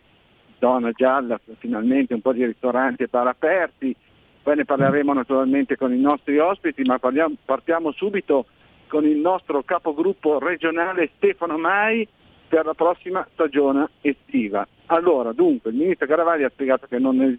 zona gialla, finalmente un po' di ristoranti e bar aperti. Poi ne parleremo naturalmente con i nostri ospiti, ma parliamo, partiamo subito con il nostro capogruppo regionale Stefano Mai per la prossima stagione estiva. Allora, dunque, il ministro Caravaglia ha spiegato che non è,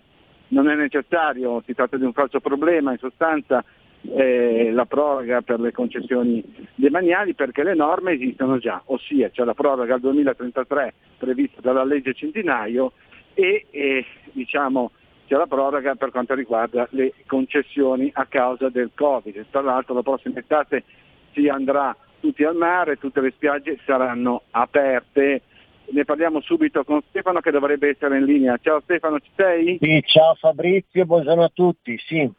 non è necessario, si tratta di un falso problema, in sostanza eh, la proroga per le concessioni demaniali perché le norme esistono già, ossia c'è la proroga al 2033 prevista dalla legge Centinaio e, e diciamo, c'è la proroga per quanto riguarda le concessioni a causa del Covid. Tra l'altro la prossima estate si andrà tutti al mare, tutte le spiagge saranno aperte. Ne parliamo subito con Stefano che dovrebbe essere in linea. Ciao Stefano, ci sei? Sì, ciao Fabrizio, buongiorno a tutti, sì.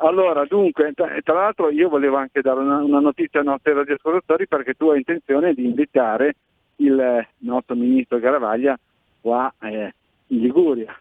Allora, dunque, tra, l'altro io volevo anche dare una, una notizia ai nostri radioascoltatori perché tu hai intenzione di invitare il eh, nostro ministro Garavaglia qua eh, in Liguria.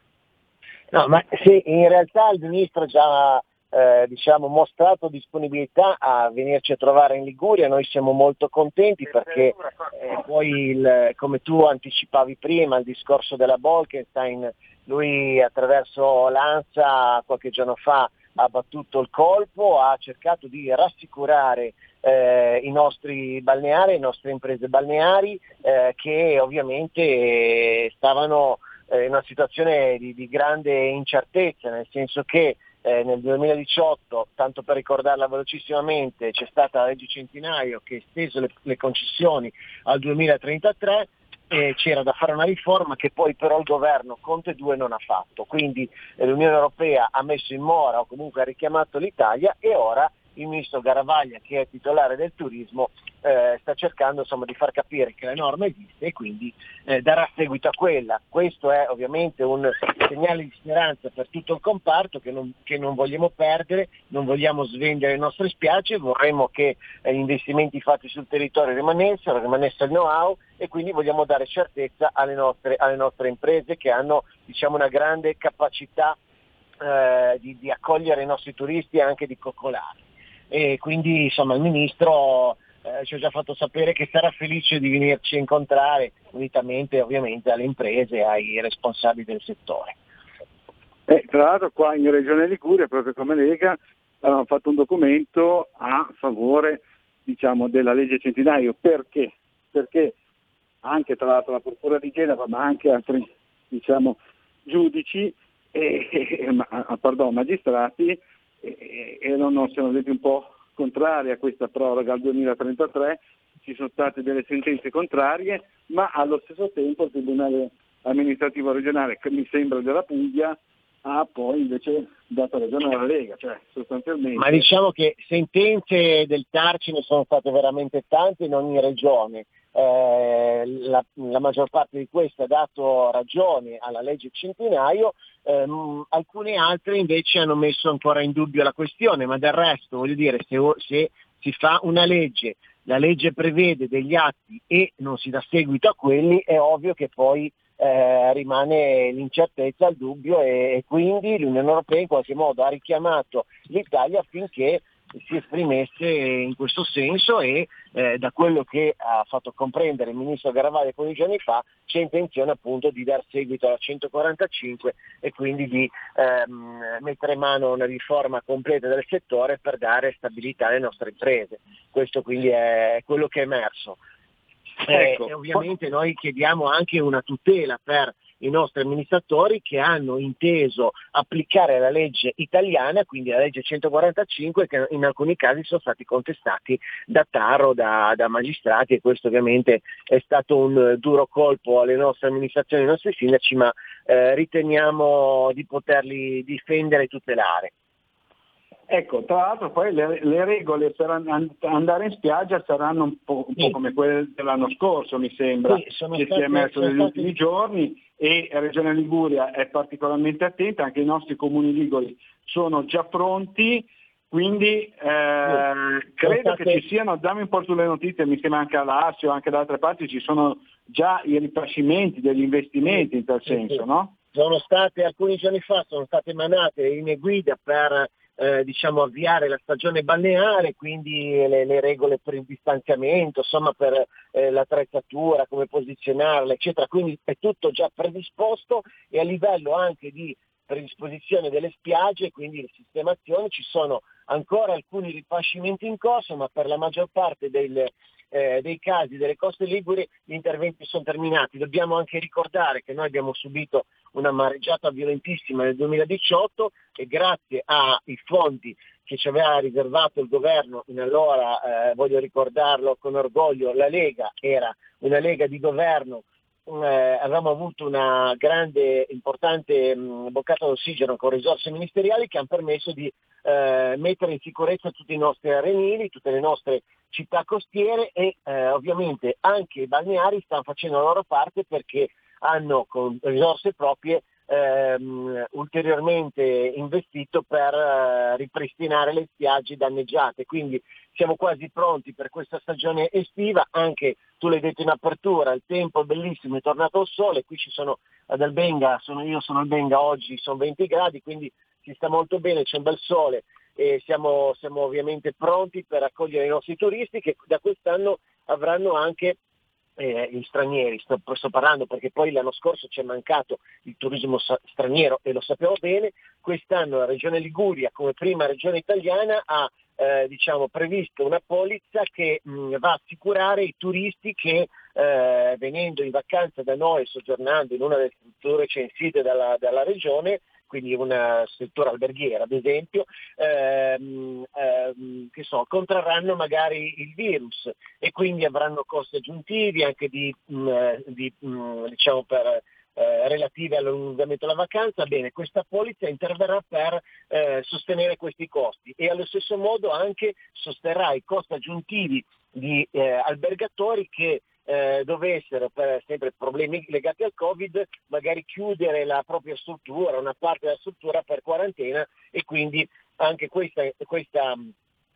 No, ma sì, in realtà il ministro già eh, diciamo, mostrato disponibilità a venirci a trovare in Liguria, noi siamo molto contenti perché eh, poi il, come tu anticipavi prima il discorso della Bolkenstein, lui attraverso l'ANSA qualche giorno fa ha battuto il colpo, ha cercato di rassicurare eh, i nostri balneari, le nostre imprese balneari eh, che ovviamente stavano eh, in una situazione di, di grande incertezza, nel senso che eh, nel 2018, tanto per ricordarla velocissimamente, c'è stata la legge Centinaio che ha esteso le, le concessioni al 2033 e c'era da fare una riforma che poi però il governo Conte 2 non ha fatto. Quindi eh, l'Unione Europea ha messo in mora o comunque ha richiamato l'Italia e ora il ministro Garavaglia, che è titolare del turismo, eh, sta cercando insomma, di far capire che la norma esiste e quindi eh, darà seguito a quella. Questo è ovviamente un segnale di speranza per tutto il comparto che non, che non vogliamo perdere, non vogliamo svendere le nostre spiagge, vorremmo che eh, gli investimenti fatti sul territorio rimanessero, rimanesse il know-how e quindi vogliamo dare certezza alle nostre, alle nostre imprese che hanno diciamo, una grande capacità eh, di, di accogliere i nostri turisti e anche di coccolare e quindi insomma il ministro eh, ci ha già fatto sapere che sarà felice di venirci a incontrare unitamente ovviamente alle imprese e ai responsabili del settore. Eh, tra l'altro qua in Regione Liguria, proprio come Lega, abbiamo fatto un documento a favore diciamo, della legge Centinaio. Perché? Perché anche tra l'altro la Procura di Genova, ma anche altri diciamo, giudici e, e, ma, pardon, magistrati erano, siamo stati un po' contrari a questa proroga al 2033, ci sono state delle sentenze contrarie, ma allo stesso tempo il Tribunale amministrativo regionale, che mi sembra della Puglia, ha poi invece dato ragione alla Lega, cioè sostanzialmente... Ma diciamo che sentenze del TAR ce ne sono state veramente tante in ogni regione. Eh, la, la, maggior parte di queste ha dato ragione alla legge Centinaio, ehm, alcune altre invece hanno messo ancora in dubbio la questione, ma del resto voglio dire se, se si fa una legge, la legge prevede degli atti e non si dà seguito a quelli, è ovvio che poi eh, rimane l'incertezza, il dubbio e, e, quindi l'Unione Europea in qualche modo ha richiamato l'Italia affinché si esprimesse in questo senso e eh, da quello che ha fatto comprendere il ministro Garavaglia alcuni giorni fa c'è intenzione appunto di dar seguito alla 145 e quindi di ehm, mettere in mano una riforma completa del settore per dare stabilità alle nostre imprese. Questo quindi è quello che è emerso. Eh, Ecco. e ovviamente noi chiediamo anche una tutela per i nostri amministratori che hanno inteso applicare la legge italiana, quindi la legge 145, che in alcuni casi sono stati contestati da Taro, da, da magistrati e questo ovviamente è stato un eh, duro colpo alle nostre amministrazioni, ai nostri sindaci, ma eh, riteniamo di poterli difendere e tutelare. Ecco, tra l'altro poi le, le regole per an- andare in spiaggia saranno un po', un po' come quelle dell'anno scorso, mi sembra, Sì, che state- si è emerso sono negli state- ultimi giorni e Regione Liguria è particolarmente attenta, anche i nostri comuni liguri sono già pronti, quindi eh, credo state- che ci siano, dammi un po' sulle notizie, mi sembra anche a Lazio, anche da altre parti ci sono già i rifacimenti degli investimenti in tal Sì, sì. senso, no? Sono state, alcuni giorni fa sono state emanate linee guida per eh, diciamo, avviare la stagione balneare, quindi le, le regole per il distanziamento, insomma per eh, l'attrezzatura, come posizionarla, eccetera. Quindi è tutto già predisposto e a livello anche di predisposizione delle spiagge, quindi le sistemazioni, ci sono ancora alcuni rifacimenti in corso, ma per la maggior parte del, eh, dei casi delle coste liguri gli interventi sono terminati. Dobbiamo anche ricordare che noi abbiamo subito una mareggiata violentissima nel 2018 e grazie ai fondi che ci aveva riservato il governo in allora, eh, voglio ricordarlo con orgoglio, la Lega era una Lega di governo eh, avevamo avuto una grande, importante mh, boccata d'ossigeno con risorse ministeriali che hanno permesso di eh, mettere in sicurezza tutti i nostri arenili, tutte le nostre città costiere e eh, ovviamente anche i balneari stanno facendo la loro parte perché hanno con risorse proprie ehm, ulteriormente investito per eh, ripristinare le spiagge danneggiate. Quindi siamo quasi pronti per questa stagione estiva, anche tu l'hai detto in apertura, il tempo è bellissimo, è tornato il sole, qui ci sono ad Albenga, sono, io sono Albenga oggi, sono 20 gradi, quindi si sta molto bene, c'è un bel sole e siamo, siamo ovviamente pronti per accogliere i nostri turisti che da quest'anno avranno anche eh, gli stranieri, sto, sto parlando perché poi l'anno scorso ci è mancato il turismo straniero e lo sappiamo bene, quest'anno la Regione Liguria come prima regione italiana ha eh, diciamo, previsto una polizza che mh, va a assicurare i turisti che eh, venendo in vacanza da noi, soggiornando in una delle strutture censite dalla, dalla regione, quindi una struttura alberghiera ad esempio, ehm, ehm, che so, contrarranno magari il virus e quindi avranno costi aggiuntivi anche di, mh, di, mh, diciamo per, eh, relative all'allungamento della vacanza, bene, questa polizza interverrà per eh, sostenere questi costi e allo stesso modo anche sosterrà i costi aggiuntivi di eh, albergatori che eh, dovessero per sempre problemi legati al Covid magari chiudere la propria struttura, una parte della struttura per quarantena e quindi anche questa, questa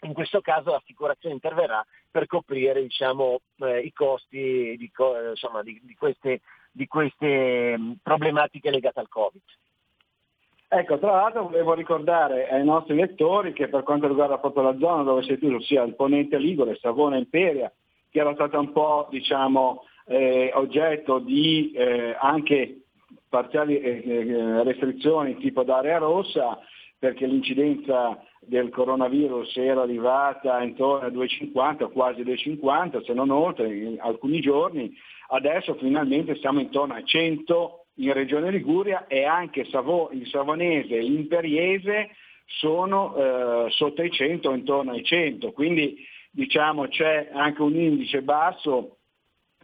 in questo caso l'assicurazione interverrà per coprire diciamo, eh, i costi di, insomma, di, di queste, di queste mh, problematiche legate al Covid. Ecco, tra l'altro volevo ricordare ai nostri lettori che per quanto riguarda proprio la zona dove sei tu, ossia il Ponente Ligure, Savona Imperia, che era stata un po' diciamo, eh, oggetto di eh, anche parziali eh, eh, restrizioni tipo d'area rossa, perché l'incidenza del coronavirus era arrivata intorno a 2,50, quasi 2,50, se non oltre, in alcuni giorni, adesso finalmente siamo intorno a 100 in Regione Liguria e anche il Savonese e l'Imperiese sono eh, sotto i 100, intorno ai 100, quindi diciamo c'è anche un indice basso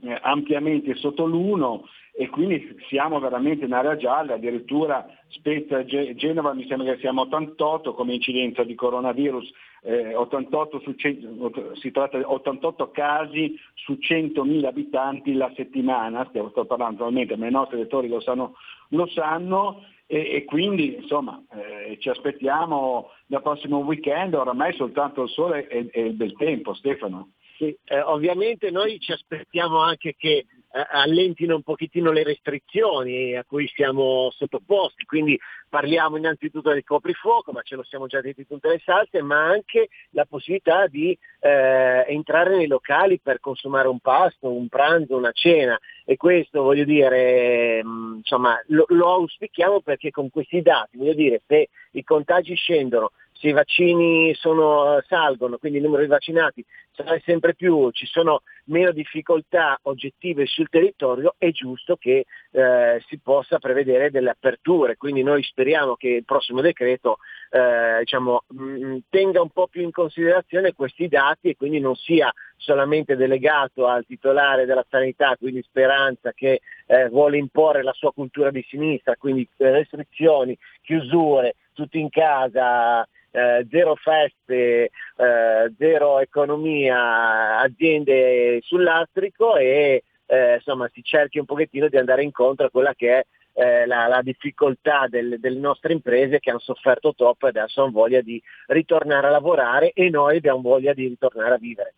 eh, ampiamente sotto l'1 e quindi siamo veramente in area gialla, addirittura Spezia e Ge- Genova mi sembra che siamo 88 come incidenza di coronavirus, eh, 88 su 100 si tratta di 88 casi su 100.000 abitanti la settimana, stiamo sto parlando naturalmente, ma i nostri lettori lo sanno, lo sanno e, e quindi insomma eh, ci aspettiamo dal prossimo weekend, oramai soltanto il sole e, e il bel tempo, Stefano. Sì, eh, ovviamente noi ci aspettiamo anche che allentino un pochettino le restrizioni a cui siamo sottoposti, quindi parliamo innanzitutto del coprifuoco, ma ce lo siamo già detti tutte le salse, ma anche la possibilità di eh, entrare nei locali per consumare un pasto, un pranzo, una cena. E questo voglio dire, mh, insomma, lo, lo auspichiamo perché con questi dati, voglio dire, se i contagi scendono, se i vaccini sono, salgono, quindi il numero di vaccinati sarà sempre più, ci sono meno difficoltà oggettive sul territorio, è giusto che eh, si possa prevedere delle aperture. Quindi noi speriamo che il prossimo decreto eh, diciamo, mh, tenga un po' più in considerazione questi dati e quindi non sia solamente delegato al titolare della sanità, quindi Speranza che eh, vuole imporre la sua cultura di sinistra, quindi eh, restrizioni, chiusure, tutti in casa, eh, zero feste, eh, zero economia, aziende sul lastrico e eh, insomma si cerchi un pochettino di andare incontro a quella che è eh, la, la difficoltà del- delle nostre imprese che hanno sofferto troppo e adesso hanno voglia di ritornare a lavorare e noi abbiamo voglia di ritornare a vivere.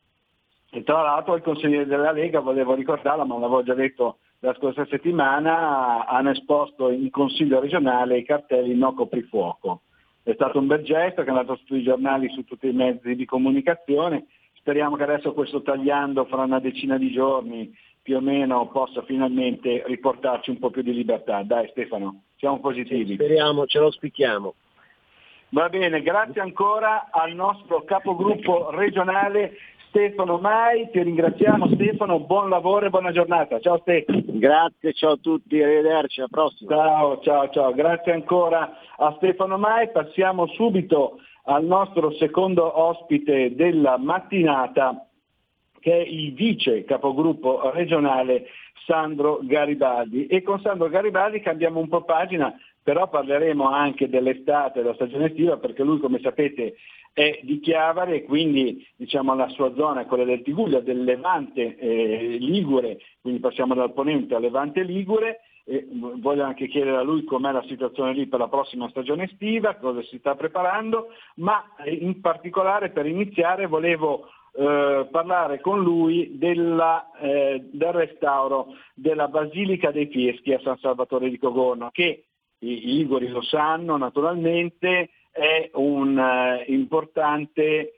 E tra l'altro il consigliere della Lega, volevo ricordarlo, ma l'avevo già detto la scorsa settimana, hanno esposto in consiglio regionale i cartelli no coprifuoco. È stato un bel gesto che è andato sui giornali, su tutti i mezzi di comunicazione. Speriamo che adesso questo tagliando fra una decina di giorni più o meno possa finalmente riportarci un po' più di libertà. Dai Stefano, siamo positivi. Speriamo, ce lo auspichiamo. Va bene, grazie ancora al nostro capogruppo regionale Stefano Mai, ti ringraziamo Stefano, buon lavoro e buona giornata. Ciao Stefano. Grazie, ciao a tutti, arrivederci, alla prossima. Ciao, ciao, ciao, grazie ancora a Stefano Mai. Passiamo subito al nostro secondo ospite della mattinata che è il vice capogruppo regionale Sandro Garibaldi e con Sandro Garibaldi cambiamo un po' pagina, però parleremo anche dell'estate, della stagione estiva, perché lui come sapete è di Chiavari e quindi diciamo la sua zona è quella del Tiguglio, del Levante eh, Ligure, quindi passiamo dal Ponente al Levante Ligure. E voglio anche chiedere a lui com'è la situazione lì per la prossima stagione estiva, cosa si sta preparando, ma eh, in particolare per iniziare volevo eh, parlare con lui della, eh, del restauro della Basilica dei Fieschi a San Salvatore di Cogorno, che i, i lo sanno naturalmente, è un'importante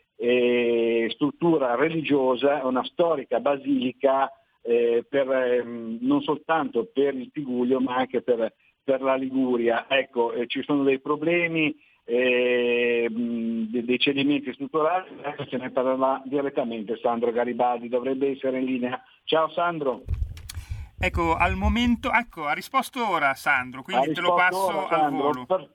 struttura religiosa, una storica basilica eh, per, ehm, non soltanto per il Tiguglio ma anche per, per la Liguria. Ecco, eh, ci sono dei problemi, eh, mh, dei cedimenti strutturali, adesso ce ne parlerà direttamente Sandro Garibaldi, dovrebbe essere in linea. Ciao Sandro. Ecco, al momento, ecco, ha risposto ora Sandro, quindi Ha te lo passo ora, al Sandro. volo. Per-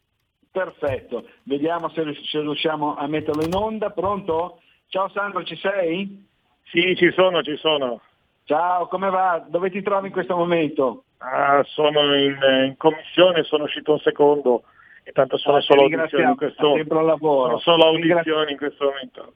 perfetto, vediamo se, rius- se riusciamo a metterlo in onda. Pronto? Ciao Sandro, ci sei? Sì, ci sono, ci sono. Ciao, come va? Dove ti trovi in questo momento? Ah, sono in, in commissione, sono uscito un secondo e tanto sono Ah, solo audizioni in questo lavoro. sono solo audizioni in questo momento.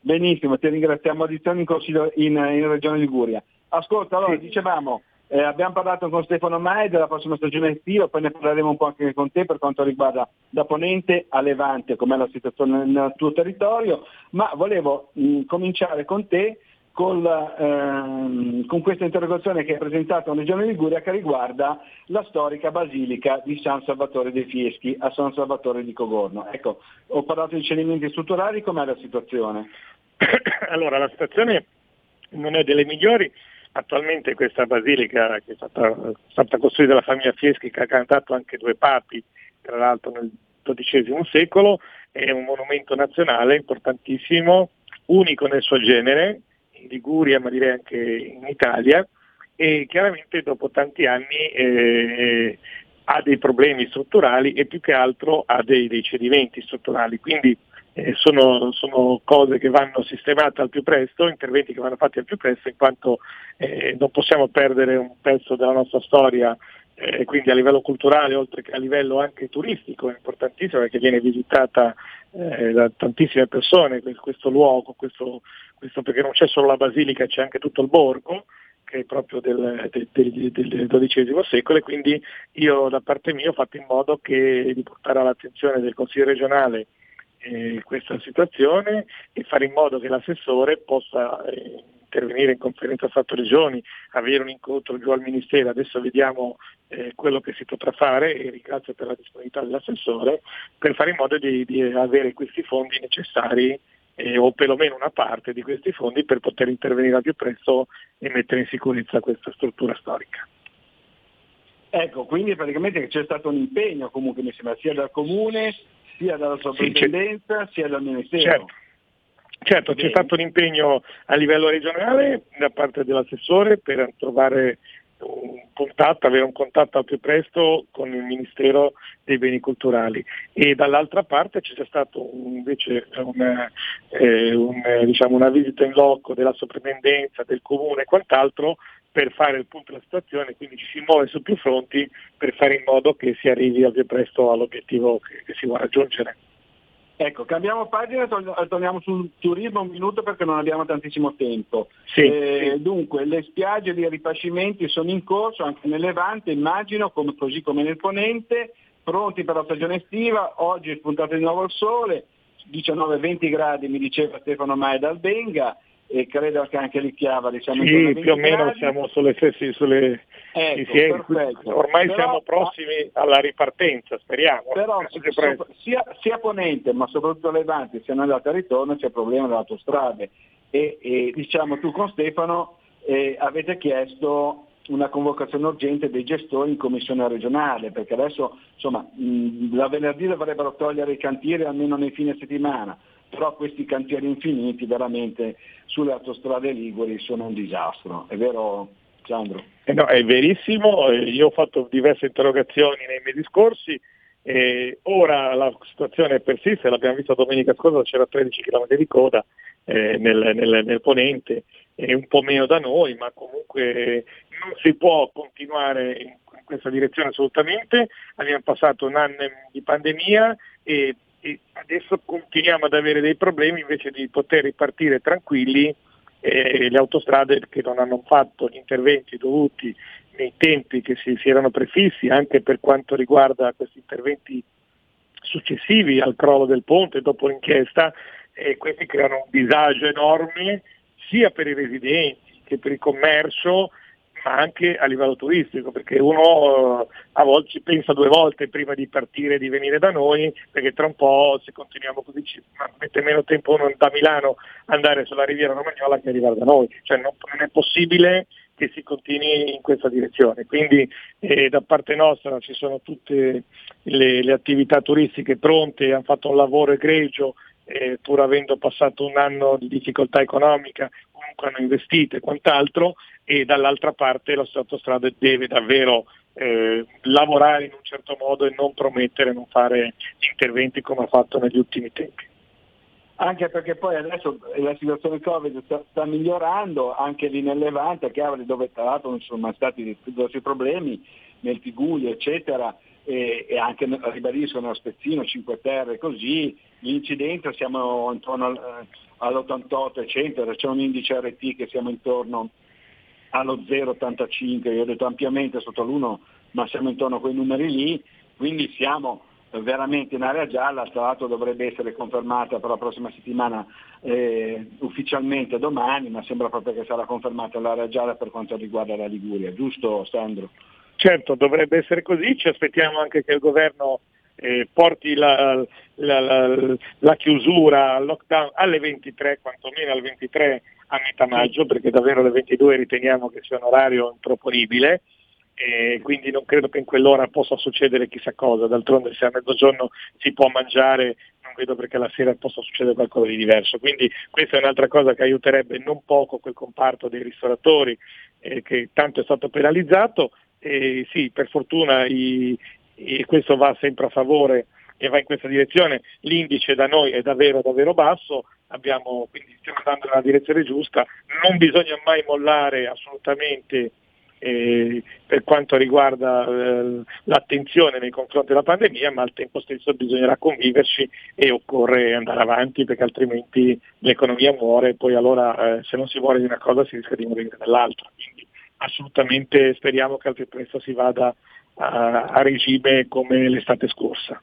Benissimo, ti ringraziamo. Audizioni in, in, in Regione Liguria. Ascolta, allora, dicevamo, eh, abbiamo parlato con Stefano Mai della prossima stagione estiva, poi ne parleremo un po' anche con te per quanto riguarda da Ponente a Levante, com'è la situazione nel tuo territorio, ma volevo mh, cominciare con te col, ehm, con questa interrogazione che hai presentato in Regione Liguria che riguarda la storica basilica di San Salvatore dei Fieschi a San Salvatore di Cogorno. Ecco, ho parlato di cedimenti strutturali, com'è la situazione? Allora, la situazione non è delle migliori. Attualmente questa basilica che è stata, stata costruita dalla famiglia Fieschi, che ha cantato anche due papi, tra l'altro nel XII secolo, è un monumento nazionale importantissimo, unico nel suo genere, in Liguria ma direi anche in Italia, e chiaramente dopo tanti anni eh, ha dei problemi strutturali e più che altro ha dei, dei cedimenti strutturali. Quindi sono, sono cose che vanno sistemate al più presto, interventi che vanno fatti al più presto, in quanto eh, non possiamo perdere un pezzo della nostra storia, eh, quindi a livello culturale, oltre che a livello anche turistico, è importantissimo perché viene visitata eh, da tantissime persone que- questo luogo, questo, questo- perché non c'è solo la basilica, c'è anche tutto il borgo che è proprio del, del- del- del XII secolo e quindi io da parte mia ho fatto in modo che, di portare all'attenzione del Consiglio regionale eh, questa situazione e fare in modo che l'assessore possa eh, intervenire in conferenza Stato-Regioni, avere un incontro giù al Ministero, adesso vediamo eh, quello che si potrà fare e ringrazio per la disponibilità dell'assessore per fare in modo di, di avere questi fondi necessari eh, o perlomeno una parte di questi fondi per poter intervenire al più presto e mettere in sicurezza questa struttura storica. Ecco, quindi praticamente c'è stato un impegno comunque mi sembra sia dal comune, sia dalla sovrintendenza, sia dal Ministero. Certo. Certo, c'è stato un impegno a livello regionale da parte dell'assessore per trovare contatto, avere un contatto al più presto con il Ministero dei Beni Culturali e dall'altra parte c'è stata invece una, eh, un, diciamo, una visita in loco della soprintendenza, del comune e quant'altro per fare il punto della situazione, quindi ci si muove su più fronti per fare in modo che si arrivi al più presto all'obiettivo che, che si vuole raggiungere. Ecco, cambiamo pagina e torniamo sul turismo un minuto perché non abbiamo tantissimo tempo. Sì, Eh, sì. Dunque, le spiagge di ripascimenti sono in corso anche nel Levante, immagino, come- così come nel Ponente, pronti per la stagione estiva, oggi è spuntato di nuovo il sole, 19-20 gradi mi diceva Stefano Mai dal Benga e credo che anche lì intorno ai Sì, 20 più o meno gradi. siamo sulle stesse, sulle, Ecco, sì, ormai Però- siamo prossimi alla ripartenza, speriamo. Però sia, sia Ponente ma soprattutto Levante siano andate e ritorno c'è il problema delle autostrade. E, e, diciamo tu con Stefano eh, avete chiesto una convocazione urgente dei gestori in commissione regionale perché adesso insomma mh, la venerdì dovrebbero togliere i cantieri almeno nei fine settimana però questi cantieri infiniti veramente sulle autostrade liguri sono un disastro. È vero Sandro? Eh no, è verissimo, eh, io ho fatto diverse interrogazioni nei mesi scorsi, eh, ora la situazione persiste, l'abbiamo visto domenica scorsa, c'era 13 km di coda eh, nel, nel- nel ponente, è un po' meno da noi, ma comunque non si può continuare in, in questa direzione assolutamente, abbiamo passato un anno di pandemia e, e adesso continuiamo ad avere dei problemi invece di poter ripartire tranquilli e le autostrade che non hanno fatto gli interventi dovuti nei tempi che si, si erano prefissi anche per quanto riguarda questi interventi successivi al crollo del ponte dopo l'inchiesta e questi creano un disagio enorme sia per i residenti che per il commercio anche a livello turistico, perché uno eh, a volte ci pensa due volte prima di partire e di venire da noi, perché tra un po' se continuiamo così ci mette meno tempo uno da Milano andare sulla riviera romagnola che arrivare da noi, cioè non, non è possibile che si continui in questa direzione. Quindi eh, da parte nostra ci sono tutte le, le attività turistiche pronte, hanno fatto un lavoro egregio, eh, pur avendo passato un anno di difficoltà economica, comunque hanno investito e quant'altro, e dall'altra parte la autostrada deve davvero eh, lavorare in un certo modo e non promettere, non fare interventi come ha fatto negli ultimi tempi. Anche perché poi adesso la situazione Covid sta, sta migliorando, anche lì nel Levante, Chiavari dove tra l'altro non sono mai stati grossi problemi, nel Tiguglio eccetera, e, e anche ribadisco nello Spezzino, Cinque Terre così, l'incidenza siamo intorno al, eh, all'88 eccetera, c'è un indice RT che siamo intorno allo 0,85, io ho detto ampiamente sotto l'1, ma siamo intorno a quei numeri lì, quindi siamo veramente in area gialla, tra l'altro dovrebbe essere confermata per la prossima settimana eh, ufficialmente domani, ma sembra proprio che sarà confermata l'area gialla per quanto riguarda la Liguria, giusto Sandro? Certo, dovrebbe essere così, ci aspettiamo anche che il governo eh, porti la, la- la- la chiusura, il lockdown alle 23, quantomeno alle 23 a metà maggio, perché davvero alle 22 riteniamo che sia un orario improponibile. E quindi non credo che in quell'ora possa succedere chissà cosa, d'altronde se a mezzogiorno si può mangiare non vedo perché la sera possa succedere qualcosa di diverso, quindi questa è un'altra cosa che aiuterebbe non poco quel comparto dei ristoratori eh, che tanto è stato penalizzato e sì, per fortuna i- e questo va sempre a favore e va in questa direzione, l'indice da noi è davvero davvero basso, abbiamo, quindi stiamo andando nella direzione giusta, non bisogna mai mollare assolutamente eh, per quanto riguarda eh, l'attenzione nei confronti della pandemia, ma al tempo stesso bisognerà conviverci e occorre andare avanti perché altrimenti l'economia muore e poi allora eh, se non si muore di una cosa si rischia di morire dell'altra. Quindi assolutamente speriamo che al più presto si vada a, a regime come l'estate scorsa.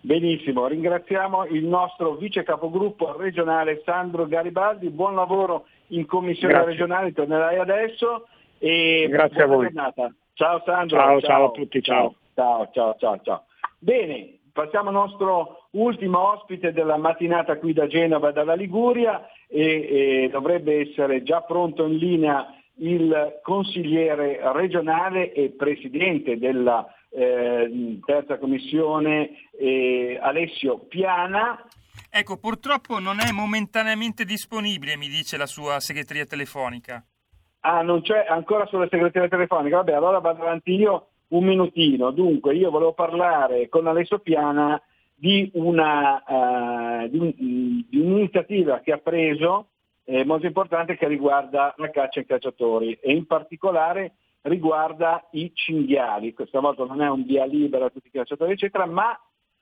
Benissimo, ringraziamo il nostro vice capogruppo regionale Sandro Garibaldi, buon lavoro in commissione Grazie. regionale, tornerai adesso e Grazie a voi. giornata. Ciao Sandro. Ciao, ciao a tutti, ciao. Ciao, ciao, ciao, ciao. Bene, passiamo al nostro ultimo ospite della mattinata qui da Genova, dalla Liguria e, e dovrebbe essere già pronto in linea il consigliere regionale e presidente della eh, terza commissione eh, Alessio Piana. Ecco, purtroppo non è momentaneamente disponibile, mi dice la sua segreteria telefonica. Ah, non c'è ancora sulla segreteria telefonica, vabbè, allora vado avanti io un minutino. Dunque, io volevo parlare con Alessio Piana di, una, eh, di, un- di un'iniziativa che ha preso eh, molto importante che riguarda la caccia ai cacciatori e in particolare riguarda i cinghiali. Questa volta non è un via libera a tutti i cacciatori, eccetera, ma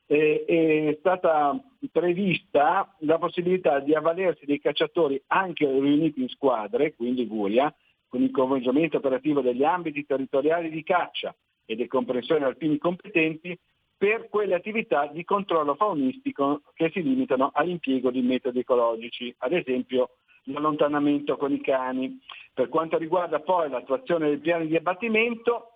eh, è stata prevista la possibilità di avvalersi dei cacciatori anche riuniti in squadre, qui in Liguria, con il coinvolgimento operativo degli ambiti territoriali di caccia e dei comprensori alpini competenti per quelle attività di controllo faunistico che si limitano all'impiego di metodi ecologici, ad esempio l'allontanamento con i cani. Per quanto riguarda poi l'attuazione del piano di abbattimento,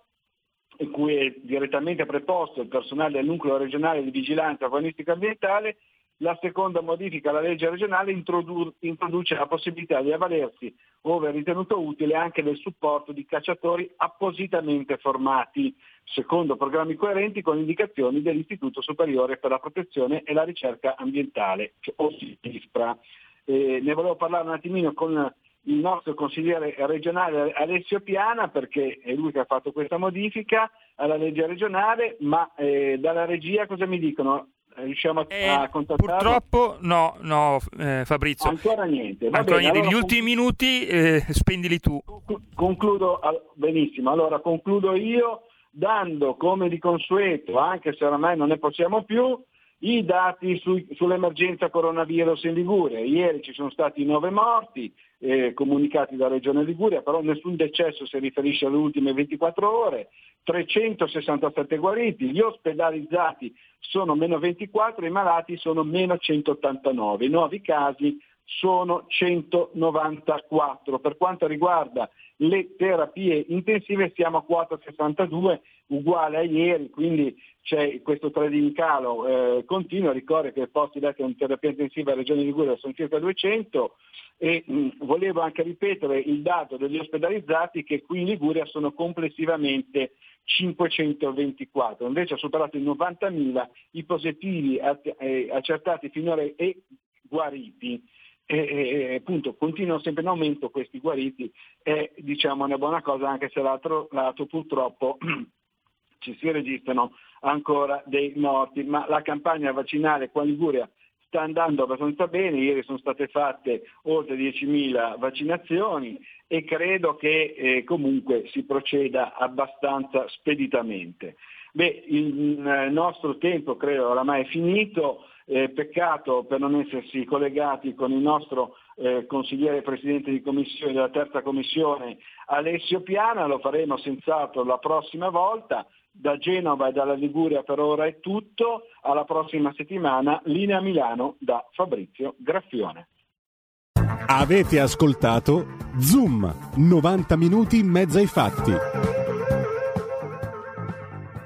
in cui è direttamente preposto il personale del nucleo regionale di vigilanza faunistica ambientale, la seconda modifica alla legge regionale introdu- introduce la possibilità di avvalersi, ove ritenuto utile, anche del supporto di cacciatori appositamente formati, secondo programmi coerenti con indicazioni dell'Istituto Superiore per la Protezione e la Ricerca Ambientale, cioè OSISPRA. Eh, ne volevo parlare un attimino con il nostro consigliere regionale Alessio Piana perché è lui che ha fatto questa modifica alla legge regionale, ma eh, dalla regia cosa mi dicono? Eh, Riusciamo a, a contattarlo? Purtroppo no, no, eh, Fabrizio. Ancora niente. Va Ancora bene, niente. allora Gli ultimi minuti eh, spendili tu. Concludo benissimo, allora concludo io dando come di consueto, anche se oramai non ne possiamo più, i dati sui- sull'emergenza coronavirus in Liguria. Ieri ci sono stati nove morti eh, comunicati dalla Regione Liguria, però nessun decesso si riferisce alle ultime 24 ore, 367 guariti, gli ospedalizzati sono meno 24, i malati sono meno 189, i nuovi casi sono 194. Per quanto riguarda le terapie intensive siamo a 462, uguale a ieri, quindi c'è questo trend in calo eh, continuo, ricordo che i posti letti in terapia intensiva a Regione Liguria sono circa 200 e mh, volevo anche ripetere il dato degli ospedalizzati che qui in Liguria sono complessivamente 524, invece ha superato i 90.000 i positivi eh, accertati finora e guariti. E, e- e, appunto continuano sempre in aumento questi guariti, è diciamo una buona cosa anche se l'altro lato purtroppo ci si registrano ancora dei morti, ma la campagna vaccinale qua in Liguria sta andando abbastanza bene, ieri sono state fatte oltre 10.000 vaccinazioni e credo che eh, comunque si proceda abbastanza speditamente. Beh, il eh, nostro tempo credo oramai è finito, eh, peccato per non essersi collegati con il nostro eh, consigliere presidente della terza commissione Alessio Piana, lo faremo senz'altro la prossima volta. Da Genova e dalla Liguria per ora è tutto, alla prossima settimana, linea Milano da Fabrizio Graffione. Avete ascoltato Zoom, 90 minuti in mezzo ai fatti.